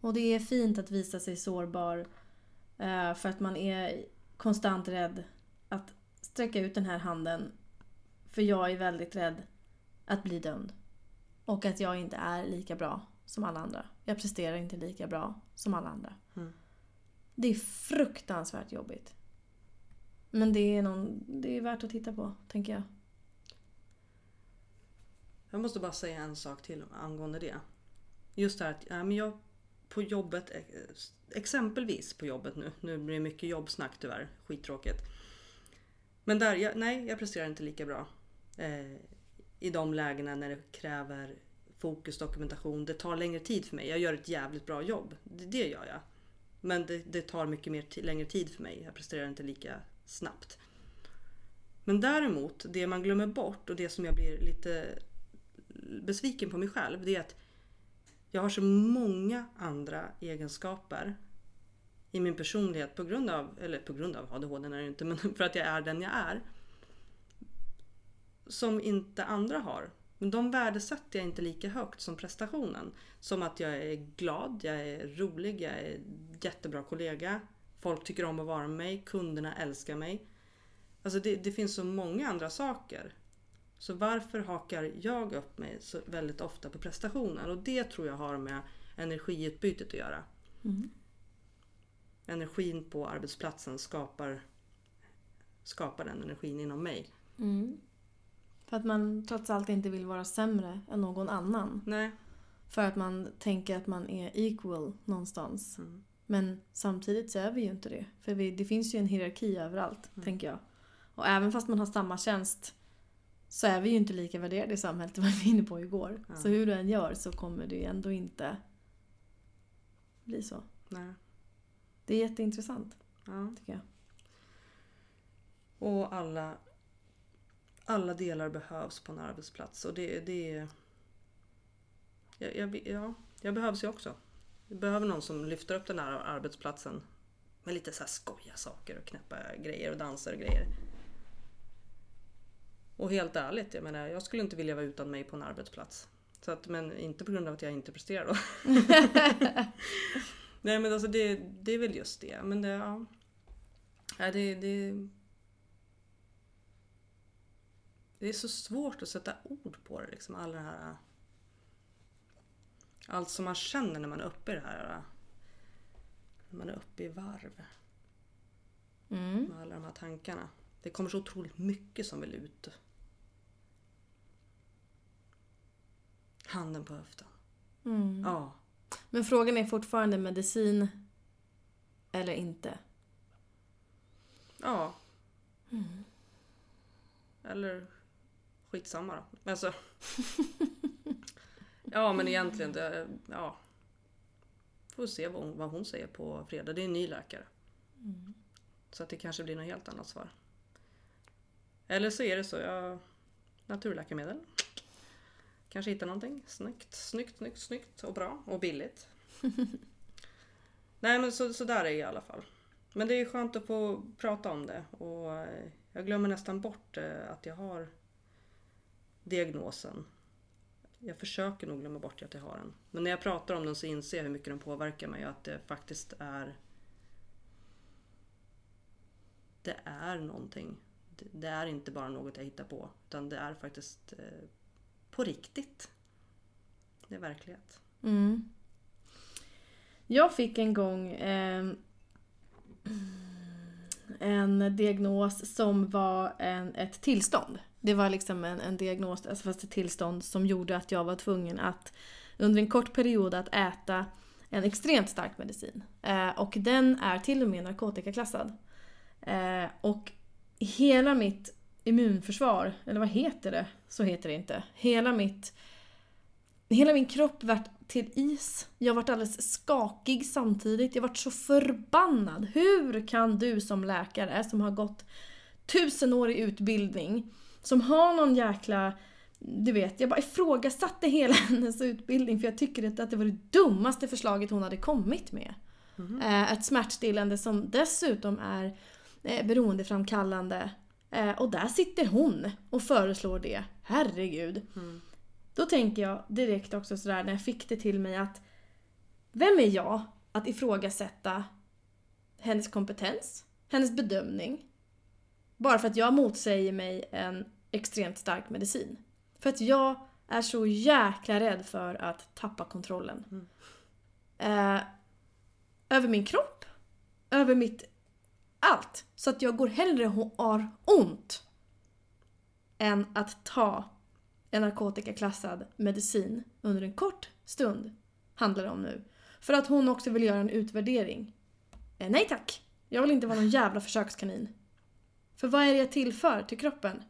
Och det är fint att visa sig sårbar för att man är konstant rädd att sträcka ut den här handen. För jag är väldigt rädd att bli dömd. Och att jag inte är lika bra som alla andra. Jag presterar inte lika bra som alla andra. Mm. Det är fruktansvärt jobbigt. Men det är, någon, det är värt att titta på, tänker jag. Jag måste bara säga en sak till angående det. Just det här att ja, men jag på jobbet, eh, exempelvis på jobbet nu, nu blir det mycket jobbsnack tyvärr, skittråkigt. Men där, jag, nej jag presterar inte lika bra. Eh, I de lägena när det kräver fokus, dokumentation. Det tar längre tid för mig. Jag gör ett jävligt bra jobb. Det, det gör jag. Men det, det tar mycket mer längre tid för mig. Jag presterar inte lika snabbt. Men däremot, det man glömmer bort och det som jag blir lite besviken på mig själv, det är att jag har så många andra egenskaper i min personlighet på grund av, eller på grund av ADHD är det ju inte, men <laughs> för att jag är den jag är. Som inte andra har. Men de värdesätter jag inte lika högt som prestationen. Som att jag är glad, jag är rolig, jag är jättebra kollega. Folk tycker om att vara med mig, kunderna älskar mig. Alltså det, det finns så många andra saker. Så varför hakar jag upp mig så väldigt ofta på prestationen? Och det tror jag har med energiutbytet att göra. Mm. Energin på arbetsplatsen skapar, skapar den energin inom mig. Mm. För att man trots allt inte vill vara sämre än någon annan. Nej. För att man tänker att man är equal någonstans. Mm. Men samtidigt så är vi ju inte det. För vi, det finns ju en hierarki överallt, Mm. tänker jag. Och även fast man har samma tjänst så är vi ju inte lika värderade i samhället, det var vi inne på igår. Ja. Så hur du än gör så kommer det ju ändå inte bli så. Nej. Det är jätteintressant, Ja. tycker jag. Och alla, alla delar behövs på en arbetsplats. Och det, det är... Jag, jag, ja, jag behövs ju också. Vi behöver någon som lyfter upp den här arbetsplatsen med lite så här skoja saker och knäppa grejer och danser och grejer. Och helt ärligt, jag menar, jag skulle inte vilja vara utan mig på en arbetsplats. Så att, men inte på grund av att jag inte presterar då. <laughs> Nej men alltså det, det är väl just det. Men det, ja. Nej, det, det, det är så svårt att sätta ord på det liksom. Alla det här... Allt som man känner när man är uppe i det här. När man är uppe i varv. Mm. Med alla de här tankarna. Det kommer så otroligt mycket som vill ut. Handen på höften. Mm. Ja. Men frågan är fortfarande medicin eller inte. Ja. Eller skitsamma då. Alltså. <laughs> ja men egentligen, det, ja. Får se vad hon, vad hon säger på fredag. Det är en ny läkare. Så att det kanske blir något helt annat svar. Eller så är det så, jag naturläkemedel. Kanske hittar någonting snyggt, snyggt, snyggt, snyggt och bra och billigt. <laughs> Nej men så, så där är det i alla fall. Men det är skönt att få prata om det och eh, jag glömmer nästan bort eh, att jag har diagnosen. Jag försöker nog glömma bort att jag har den. Men när jag pratar om den så inser jag hur mycket den påverkar mig och att det faktiskt är det är någonting. Det- Det är inte bara något jag hittar på utan det är faktiskt eh, på riktigt. Det är verklighet. Mm. Jag fick en gång eh, en diagnos som var en, ett tillstånd. Det var liksom en, en diagnos, alltså fast ett tillstånd som gjorde att jag var tvungen att under en kort period att äta en extremt stark medicin. Eh, och den är till och med narkotikaklassad. Eh, och hela mitt immunförsvar, eller vad heter det? Så heter det inte. Hela mitt Hela min kropp vart till is. Jag vart alldeles skakig samtidigt. Jag vart så förbannad. Hur kan du som läkare som har gått tusen år i utbildning, som har någon jäkla... Du vet, jag bara ifrågasatte hela <laughs> hennes utbildning för jag tycker att det var det dummaste förslaget hon hade kommit med. Eh, ett smärtstillande som dessutom är eh, beroendeframkallande. Eh, och där sitter hon och föreslår det. Herregud. Då tänker jag direkt också sådär när jag fick det till mig att vem är jag att ifrågasätta hennes kompetens, hennes bedömning, bara för att jag motsäger mig en extremt stark medicin. För att jag är så jäkla rädd för att tappa kontrollen. Eh, över min kropp, över mitt allt. Så att jag går hellre och har ont än att ta en narkotikaklassad medicin under en kort stund, handlar det om nu. För att hon också vill göra en utvärdering. Eh, nej tack! Jag vill inte vara någon jävla försökskanin. För vad är det jag tillför till kroppen?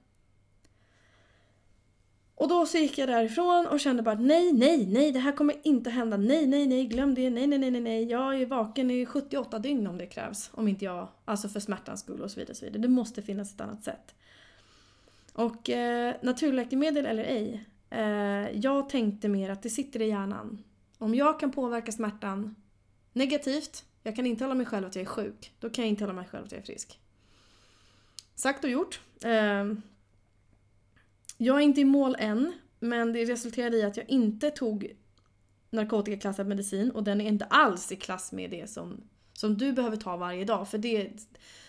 Och då så gick jag därifrån och kände bara att nej, nej, nej, det här kommer inte hända. Nej, nej, nej, glöm det. Nej, nej, nej, nej, nej. Jag är vaken i 78 dygn om det krävs. Om inte jag, alltså för smärtans skull och så vidare. Så vidare. Det måste finnas ett annat sätt. Och eh, naturläkemedel eller ej. Eh, jag tänkte mer att det sitter i hjärnan. Om jag kan påverka smärtan negativt, jag kan intala mig själv att jag är sjuk, då kan jag intala mig själv att jag är frisk. Sagt och gjort. Eh, jag är inte i mål än, men det resulterade i att jag inte tog narkotikaklassad medicin och den är inte alls i klass med det som, som du behöver ta varje dag. För det,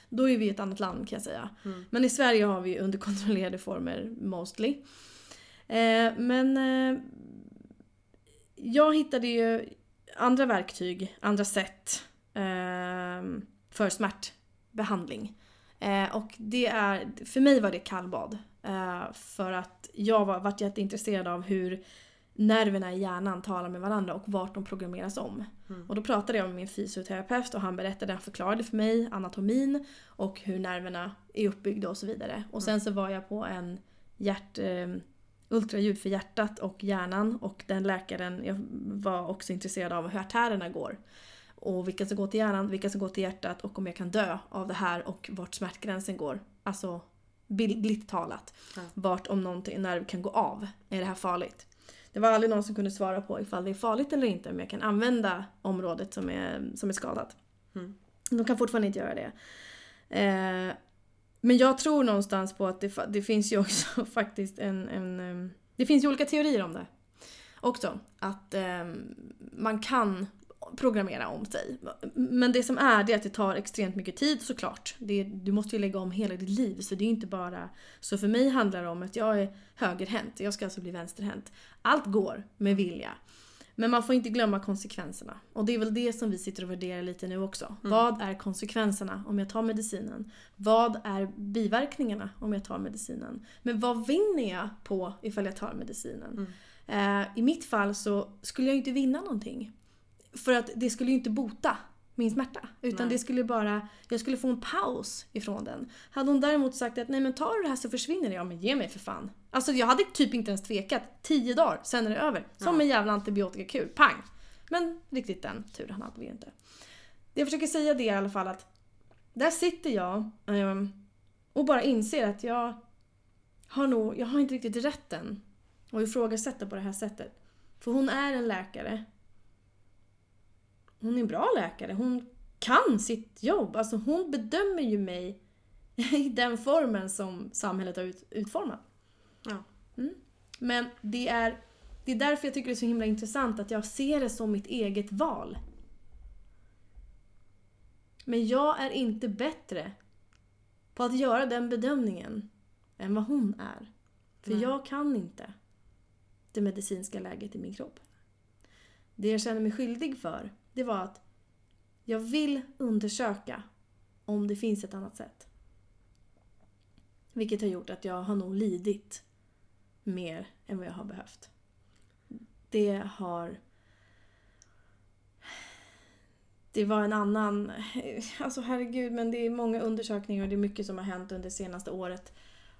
då är vi i ett annat land kan jag säga. Men i Sverige har vi under kontrollerade former mostly. Eh, men eh, jag hittade ju andra verktyg, andra sätt eh, för smärtbehandling. Eh, och det är, för mig var det kallbad. Eh, för att jag var, vart jätteintresserad av hur nerverna i hjärnan talar med varandra och vart de programmeras om. Och då pratade jag med min fysioterapeut och han berättade, han förklarade för mig anatomin och hur nerverna är uppbyggda och så vidare. Och sen så var jag på en hjärt, eh, ultraljud för hjärtat och hjärnan och den läkaren, jag var också intresserad av hur artärerna går. Och vilka som går till hjärnan, vilka som går till hjärtat och om jag kan dö av det här och vart smärtgränsen går. Alltså bildligt talat. Ja. Vart om någonting, nerv kan gå av. Är det här farligt? Det var aldrig någon som kunde svara på ifall det är farligt eller inte, men jag kan använda området som är, som är skadat. Mm. De kan fortfarande inte göra det. Eh, men jag tror någonstans på att det, det finns ju också <laughs> faktiskt en, en... Det finns ju olika teorier om det. Också. Att em, man kan programmera om sig. Men det som är det är att det tar extremt mycket tid såklart. Det, du måste ju lägga om hela ditt liv så det är inte bara... Så för mig handlar det om att jag är högerhänt, jag ska alltså bli vänsterhänt. Allt går med vilja. Men man får inte glömma konsekvenserna. Och det är väl det som vi sitter och värderar lite nu också. Vad är konsekvenserna om jag tar medicinen? Vad är biverkningarna om jag tar medicinen? Men vad vinner jag på ifall jag tar medicinen? Eh, I mitt fall så skulle jag inte vinna någonting. För att det skulle ju inte bota. min smärta. Utan Nej. det skulle bara, jag skulle få en paus ifrån den. Hade hon däremot sagt att nej men tar du det här så försvinner det. Ja men ge mig för fan. Alltså jag hade typ inte ens tvekat. Tio dagar, sen är det över. Som Ja. en jävla antibiotikakur. Pang! Men riktigt den turen hade vi inte. Det jag försöker säga det är i alla fall att där sitter jag ehm, och bara inser att jag har nog, jag har inte riktigt rätten att ifrågasätta på det här sättet. För hon är en läkare. Hon är en bra läkare. Hon kan sitt jobb. Alltså hon bedömer ju mig <laughs> i den formen som samhället har ut, utformat. Ja. Mm. Men det är, det är därför jag tycker det är så himla intressant att jag ser det som mitt eget val. Men jag är inte bättre på att göra den bedömningen än vad hon är. För Nej. jag kan inte det medicinska läget i min kropp. Det jag känner mig skyldig för, det var att jag vill undersöka om det finns ett annat sätt. Vilket har gjort att jag har nog lidit mer än vad jag har behövt. Det har... Det var en annan... <laughs> Alltså herregud, men det är många undersökningar och det är mycket som har hänt under det senaste året.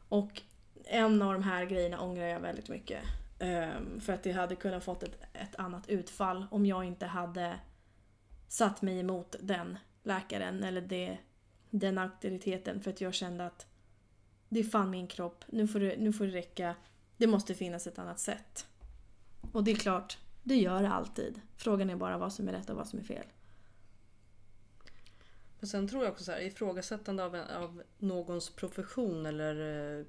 Och en av de här grejerna ångrar jag väldigt mycket. Ehm, för att det hade kunnat fått ett, ett annat utfall om jag inte hade satt mig emot den läkaren eller det, den auktoriteten. För att jag kände att det är fan min kropp, nu får, det, nu får det räcka. Det måste finnas ett annat sätt. Och det är klart, det gör det alltid. Frågan är bara vad som är rätt och vad som är fel. Men sen tror jag också så här, ifrågasättande av, en, av någons profession eller eh,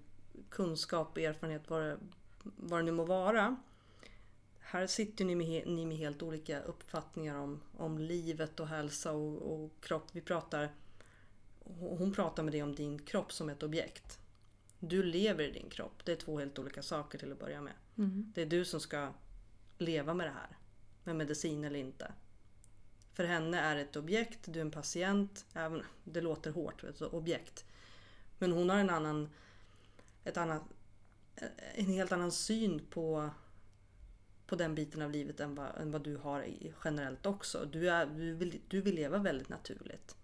kunskap, erfarenhet, vad det, vad det nu må vara. Här sitter ni med, ni med helt olika uppfattningar om, om livet och hälsa och, och kropp. Vi pratar, hon pratar med dig om din kropp som ett objekt. Du lever i din kropp. Det är två helt olika saker till att börja med. Det är du som ska leva med det här. Med medicin eller inte. För henne är det ett objekt, du är en patient. Även, det låter hårt, vet du, objekt. Men hon har en annan, ett annat, en helt annan syn på, på den biten av livet än vad, än vad du har generellt också. Du, är, du, vill, du vill leva väldigt naturligt.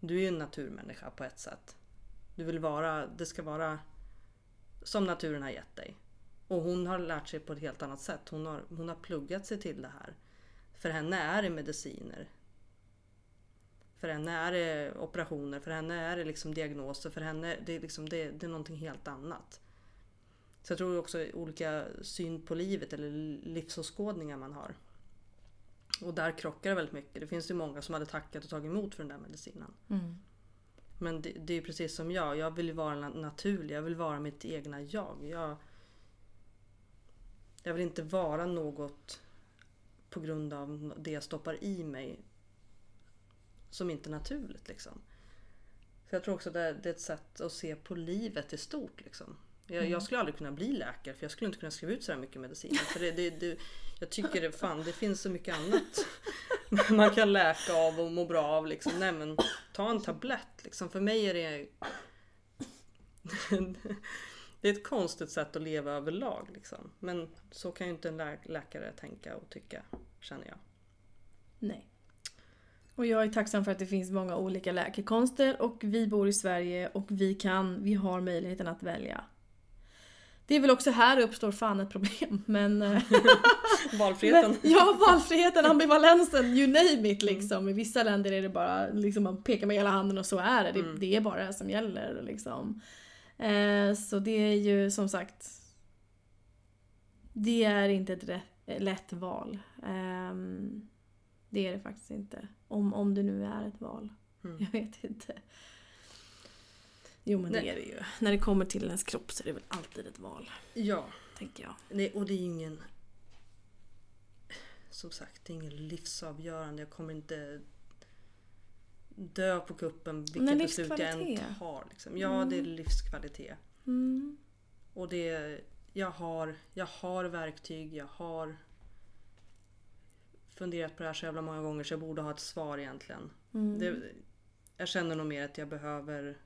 Du är ju en naturmänniska på ett sätt. Du vill vara, det ska vara som naturen har gett dig. Och hon har lärt sig på ett helt annat sätt. Hon har, hon har pluggat sig till det här. För henne är det mediciner. För henne är det operationer, för henne är det liksom diagnoser, för henne det är liksom, det, det är någonting helt annat. Så jag tror också olika syn på livet eller livsåskådningar man har. Och där krockar det väldigt mycket. Det finns ju många som hade tackat och tagit emot för den där medicinen. Men det, det är precis som jag. Jag vill vara na- naturlig. Jag vill vara mitt egna jag. Jag, jag vill inte vara något på grund av det jag stoppar i mig som inte är naturligt. Liksom. Så jag tror också att det, det är ett sätt att se på livet i stort. Liksom. Jag, jag skulle aldrig kunna bli läkare för jag skulle inte kunna skriva ut så här mycket medicin. För det, det, det, jag tycker det, fan, det finns så mycket annat <laughs> man kan läka av och må bra av. Liksom. Nej men ta en tablett. Liksom. För mig är det <laughs> Det är ett konstigt sätt att leva överlag. Liksom. Men så kan ju inte en lä- läkare tänka och tycka, känner jag. Nej. Och jag är tacksam för att det finns många olika läkekonster och vi bor i Sverige och vi kan, vi har möjligheten att välja. Det är väl också här uppstår fan ett problem <laughs> men... eh, <laughs> Valfriheten. men ja, valfriheten, ambivalensen, you name it liksom. I vissa länder är det bara liksom man pekar med hela handen och så är det. Det, Mm. det är bara det som gäller liksom. Eh, så det är ju som sagt... Det är inte ett rätt, lätt val. Ehm, det är det faktiskt inte. Om, om det nu är ett val. Mm. Jag vet inte. Jo men det Nej. är det ju. När det kommer till ens kropp så är det väl alltid ett val. Ja, Tänker jag. det, och det är ju ingen... Som sagt, det är ingen livsavgörande. Jag kommer inte dö på kuppen vilket Men beslut jag än tar. Liksom. Ja, det är livskvalitet. Mm. Och det, jag, har, jag har verktyg, jag har funderat på det här så jävla många gånger så jag borde ha ett svar egentligen. Mm. Det, jag känner nog mer att jag behöver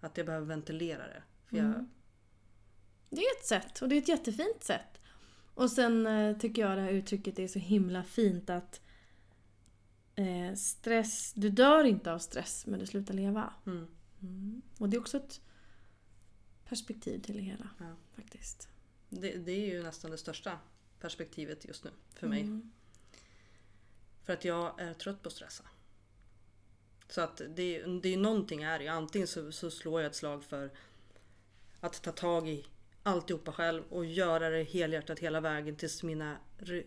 att jag behöver ventilera det. För jag, Mm. Det är ett sätt och det är ett jättefint sätt. Och sen eh, tycker jag det här uttrycket är så himla fint att eh, stress, du dör inte av stress men du slutar leva. Mm. Mm. Och det är också ett perspektiv till det hela. Ja. Faktiskt. Det, det är ju nästan det största perspektivet just nu för mig. Mm. För att jag är trött på att stressa. Så att det, det är någonting är ju. Antingen så, så slår jag ett slag för att ta tag i alltihopa själv och göra det helhjärtat hela vägen tills mina ru-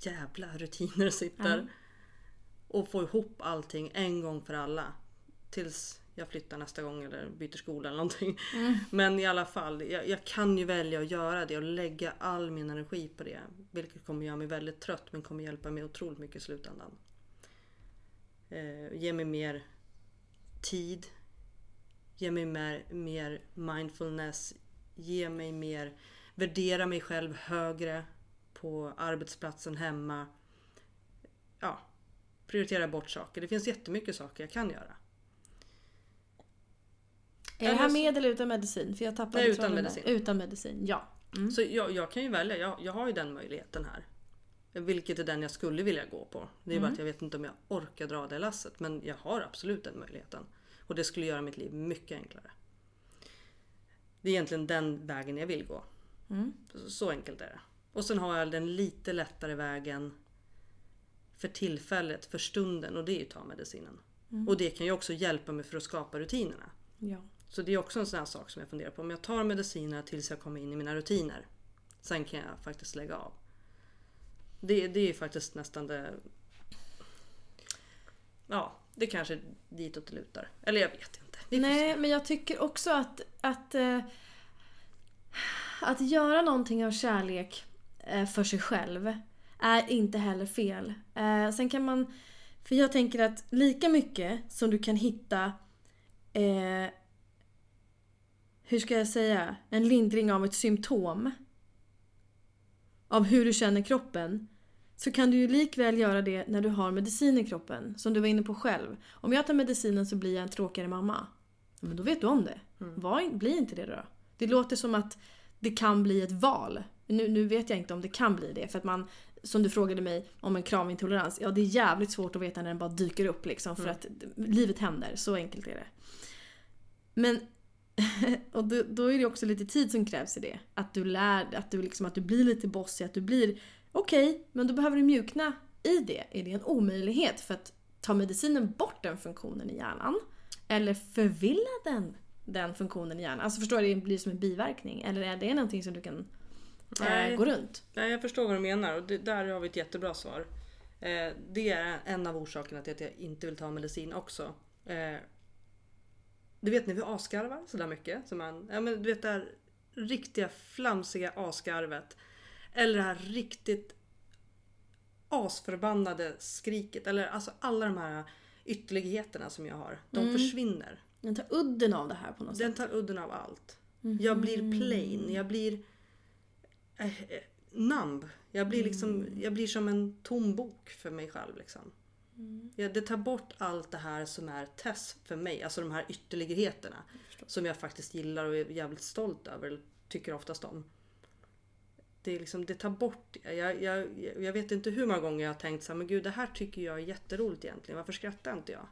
jävla rutiner sitter. Ja. Och få ihop allting en gång för alla. Tills jag flyttar nästa gång eller byter skola eller någonting. Mm. Men i alla fall, jag, jag kan ju välja att göra det och lägga all min energi på det. Vilket kommer göra mig väldigt trött men kommer hjälpa mig otroligt mycket i slutändan. Eh, ge mig mer tid. Ge mig mer, mer mindfulness. Ge mig mer, värdera mig själv högre på arbetsplatsen hemma. Ja, prioritera bort saker. Det finns jättemycket saker jag kan göra. Är det här med eller utan medicin? För jag tappade Nej, utan där. medicin. Utan medicin, ja. Mm. Så jag, jag kan ju välja, jag, jag har ju den möjligheten här. Vilket är den jag skulle vilja gå på. Det är bara Mm. att jag vet inte om jag orkar dra det lasset. Men jag har absolut den möjligheten. Och det skulle göra mitt liv mycket enklare. Det är egentligen den vägen jag vill gå. Mm. Så, enkelt är det. Och sen har jag den lite lättare vägen för tillfället, för stunden och det är ju att ta medicinen. Mm. Och det kan ju också hjälpa mig för att skapa rutinerna. Ja. Så det är också en sån här sak som jag funderar på. Om jag tar medicinerna tills jag kommer in i mina rutiner. Sen kan jag faktiskt lägga av. Det, det är ju faktiskt nästan det... Ja, det kanske är ditåt det lutar. Eller jag vet inte. Vi Nej, men jag tycker också att, att, eh, att göra någonting av kärlek eh, för sig själv är inte heller fel. Eh, sen kan man... För jag tänker att lika mycket som du kan hitta eh, hur ska jag säga, en lindring av ett symptom av hur du känner kroppen så kan du ju likväl göra det när du har medicin i kroppen. Som du var inne på själv. Om jag tar medicinen så blir jag en tråkigare mamma. Men då vet du om det. Var, bli inte det då. Det låter som att det kan bli ett val. Nu, nu vet jag inte om det kan bli det. För att man, som du frågade mig om en kravintolerans. Ja, det är jävligt svårt att veta när den bara dyker upp liksom. För att livet händer. Så enkelt är det. Men <laughs> och då, då är det också lite tid som krävs i det. Att du lär att du, liksom, att du blir lite bossig, att du blir okej, men då behöver du mjukna i det. Är det en omöjlighet för att ta medicinen bort den funktionen i hjärnan? Eller förvilla den, den funktionen i hjärnan? Alltså förstår du, det blir som en biverkning. Eller är det någonting som du kan Nej. eh, gå runt? Nej, jag förstår vad du menar och det, där har vi ett jättebra svar. Eh, det är en av orsakerna till att jag inte vill ta medicin också. Eh, du vet när vi asgarvar sådär mycket. Som man, ja, men du vet det här riktiga flamsiga asgarvet. Eller det här riktigt asförbannade skriket. Eller alltså alla de här ytterligheterna som jag har. De Mm. försvinner. Den tar udden av det här på något Den sätt. tar udden av allt. Jag blir plain. Jag blir eh, eh, numb. Jag blir, liksom, jag blir som en tom bok för mig själv. Liksom. Ja, det tar bort allt det här som är test för mig. Alltså de här ytterligheterna. Som jag faktiskt gillar och är jävligt stolt över. eller Tycker oftast om. Det, liksom, det tar bort jag, jag, jag vet inte hur många gånger jag har tänkt så här, men gud det här tycker jag är jätteroligt egentligen. Varför skrattar inte jag?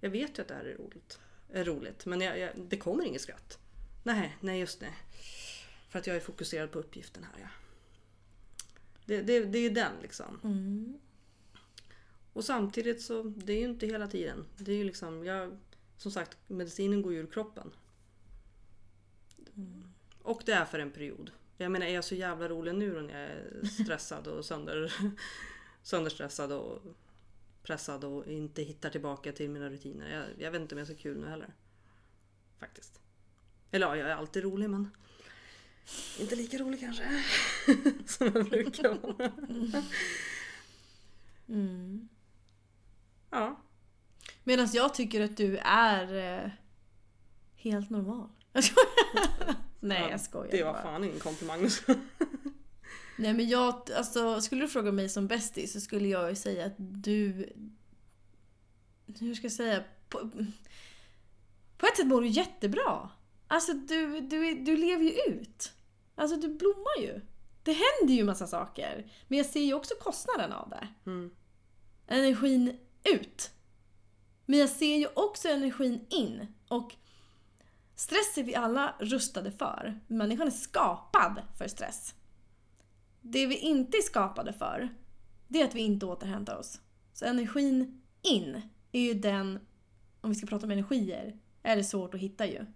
Jag vet ju att det här är roligt. Är roligt men jag, jag, det kommer inget skratt. Nej, nej just det. För att jag är fokuserad på uppgiften här ja. Det, det, det är den liksom. Mm. Och samtidigt så, det är ju inte hela tiden. Det är ju liksom, jag, som sagt, medicinen går ju ur kroppen. Och det är för en period. Jag menar, är jag så jävla rolig nu då när jag är stressad och sönder, <laughs> sönderstressad och pressad och inte hittar tillbaka till mina rutiner. Jag, jag vet inte om jag är så kul nu heller. Faktiskt. Eller ja, jag är alltid rolig men inte lika rolig kanske. <laughs> Som jag brukar vara. Mm. Ja. Medan jag tycker att du är eh, helt normal. <laughs> Nej, Ja, jag skojar Det var bara. fan ingen komplimang. <laughs> Nej men jag, alltså skulle du fråga mig som bästis så skulle jag ju säga att du... Hur ska jag säga? På, på ett sätt mår du jättebra. Alltså du, du, du lever ju ut. Alltså du blommar ju. Det händer ju massa saker. Men jag ser ju också kostnaden av det. Mm. energin ut. Men jag ser ju också energin in. Och stress är vi alla rustade för. Människan är skapad för stress. Det vi inte är skapade för, det är att vi inte återhämtar oss. Så energin in är ju den, om vi ska prata om energier, är det svårt att hitta ju.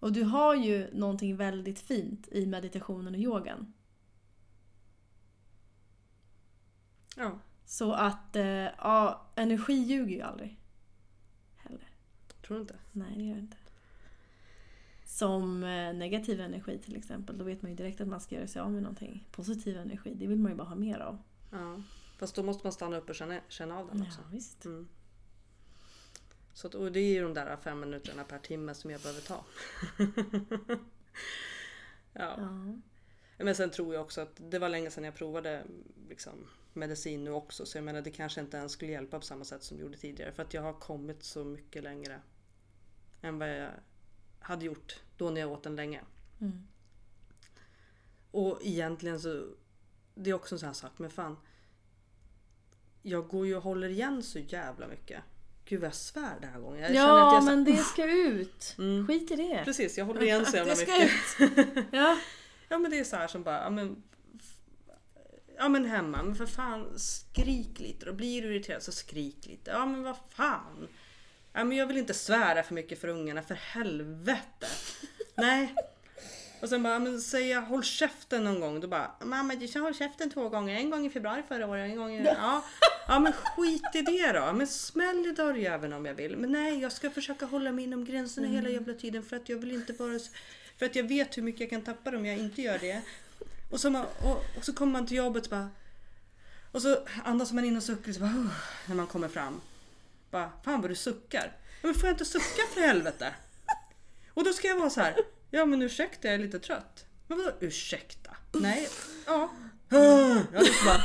Och du har ju någonting väldigt fint i meditationen och yogan. Ja. Så att, eh, ja, energi ljuger ju aldrig. Heller. Tror du inte? Nej, det gör det inte. Som eh, negativ energi till exempel, då vet man ju direkt att man ska göra sig av med någonting. Positiv energi, det vill man ju bara ha mer av. Ja. Fast då måste man stanna upp och känna, känna av den också. Ja, visst. Mm. Så att, och det är ju de där fem minuterna per timme som jag behöver ta. <laughs> ja. Ja. Men sen tror jag också att det var länge sedan jag provade liksom, medicin nu också. Så jag menar det kanske inte ens skulle hjälpa på samma sätt som det gjorde tidigare. För att jag har kommit så mycket längre än vad jag hade gjort då när jag åt den länge. Mm. Och egentligen så, det är också en sån här sak, men fan. Jag går ju och håller igen så jävla mycket. Gud vad jag svär den här gången. Jag Ja, att jag men det ska ut. Mm. Skit i det. Precis, jag håller igen så <laughs> jävla det ska mycket. ut. <laughs> Ja. Ja men det är så här som bara, ja men, ja men hemma, men för fan skrik lite. Då blir du irriterad så skrik lite. Ja men vad fan. Ja men jag vill inte svära för mycket för ungarna, för helvete. Nej. Och sen bara, men säger jag håll käften någon gång, då bara mamma du sa håll käften två gånger. En gång i februari förra året, en gång i... Ja, ja men skit i det då. Men smäll i dörrjäveln om jag vill. Men nej, jag ska försöka hålla mig inom gränserna hela jävla tiden för att jag vill inte vara så- För att jag vet hur mycket jag kan tappa det om jag inte gör det. Och så, och, och så kommer man till jobbet och bara... Och så andas man in och suckar så bara, när man kommer fram. Bara, fan vad du suckar. Ja, men får jag inte sucka för helvete? Och då ska jag vara så här. Ja men ursäkta jag är lite trött. Men vadå ursäkta? Nej. Ja. Jag liksom bara...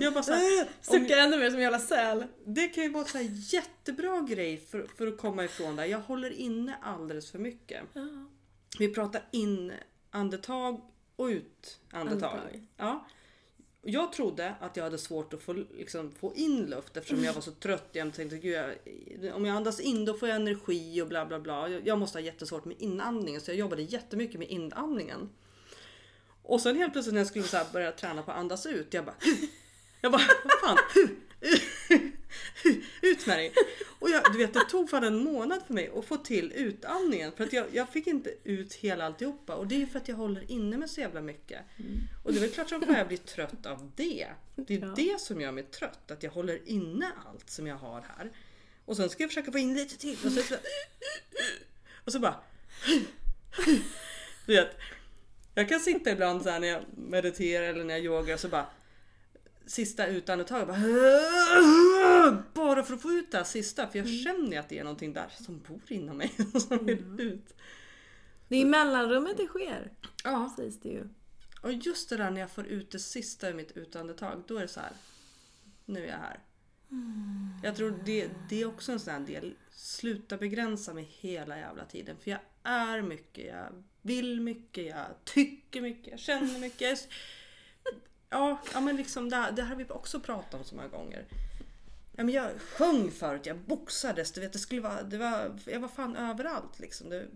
Jag bara så här, Suckar ännu mer som en jävla säl. det kan ju vara en så här jättebra grej för, för att komma ifrån det. Jag håller inne alldeles för mycket. Ja. Vi pratar in andetag och ut andetag. Andetag. Ja. Jag trodde att jag hade svårt att få, liksom, få in luft eftersom jag var så trött. Jag tänkte gud, jag, om jag andas in då får jag energi och bla bla bla. Jag, jag måste ha jättesvårt med inandningen så jag jobbade jättemycket med inandningen. Och sen helt plötsligt när jag skulle så här börja träna på att andas ut, jag bara <laughs> Jag bara, vad fan, <laughs> ut med dig! Och jag, du vet, det tog fan en månad för mig att få till utandningen för att jag, jag fick inte ut hela alltihopa och det är för att jag håller inne med så jävla mycket. Och det är väl klart som fan jag blir trött av det. Det är Ja. det som gör mig trött, att jag håller inne allt som jag har här. Och sen ska jag försöka få in lite till och så, och så bara Du vet, jag kan sitta ibland så här när jag mediterar eller när jag yogar så bara Sista utandetaget bara Bara för att få ut det här sista för jag känner att det är någonting där som bor inom mig som vill ut. Det är i mellanrummet det sker, Ja, sägs det ju. och just det där när jag får ut det sista ur mitt utandetag då är det så här. Nu är jag här. Jag tror det, det är också en sån här del. Sluta begränsa mig hela jävla tiden. För jag är mycket, jag vill mycket, jag tycker mycket, jag känner mycket. Ja, ja men liksom det, det här har vi också pratat om så många gånger. Ja, men jag sjöng förut, jag boxades, du vet, det skulle vara, det var, jag var fan överallt liksom. Det,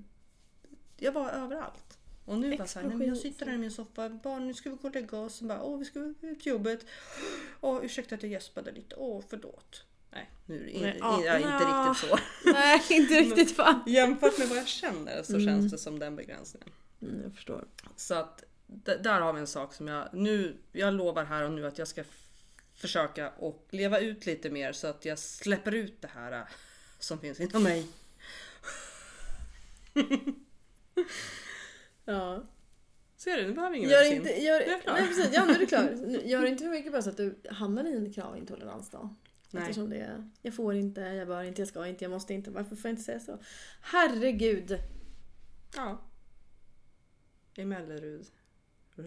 jag var överallt. Och nu bara såhär, nej men jag sitter här i min soffa, barn nu ska vi gå och lägga oss. Och bara, åh vi ska ut till jobbet. Åh ursäkta att jag gäspade lite, åh förlåt. Nej, nu är det in, Nej, in, ja, ja, inte nja. riktigt så. <laughs> Nej, inte riktigt fan. Jämfört med vad jag känner så Mm. känns det som den begränsningen. Mm, jag förstår. Så att där har vi en sak som jag nu, jag lovar här och nu att jag ska försöka och leva ut lite mer så att jag släpper ut det här äh, som finns inom mig. <laughs> Ja. Ser du, nu behöver ingen Gör medicin. inte, gör, Jag är nej, precis, ja, nu är du klar. <laughs> Gör inte för mycket bara så att du hamnar i en kravintolerans då. Nej. Eftersom det är, jag får inte, jag bör inte, jag ska inte, jag måste inte. Varför får jag inte säga så? Herregud. Ja. I Mellerud.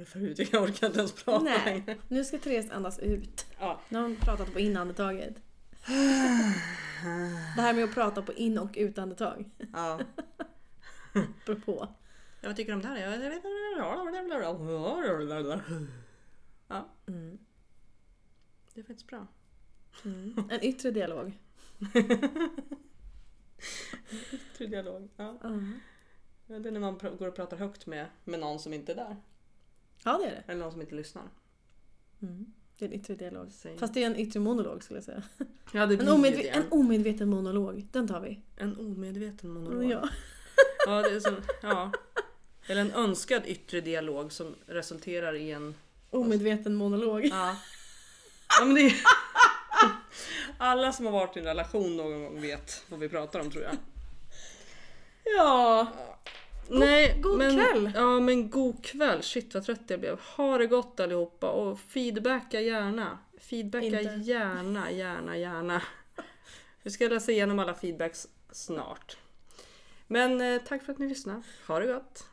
Förut, jag orkar inte ens prata Nej. längre. Nu ska Therese andas ut. Ja. Nu har hon pratat på inandetaget. <sighs> Det här med att prata på in och utandetag. ja. Beror på. Ja, Vad tycker du om det här? Jag vet Ja. Mm. Det är faktiskt bra. En yttre dialog. <laughs> Yttre dialog. Ja. Mm. Det är när man går och pratar högt med, med någon som inte är där. Ja, det är det. Eller någon som inte lyssnar. Mm. Det är en yttre dialog. Säg. Fast det är en yttre monolog skulle jag säga. Ja, det En, blir omedve- det. en omedveten monolog. Den tar vi. En omedveten monolog. Ja. <laughs> Ja, det är som, ja. Eller en önskad yttre dialog som resulterar i en... Omedveten monolog. Ja. ja men det är... <laughs> Alla som har varit i en relation någon gång vet vad vi pratar om tror jag. Ja. Nej, god men, kväll. Ja men god kväll. Shit vad trött jag blev. Ha det gott allihopa och feedbacka gärna. Feedbacka Inte. gärna, gärna, gärna. Vi ska läsa igenom alla feedbacks snart. Men eh, tack för att ni lyssnade. Ha det gott.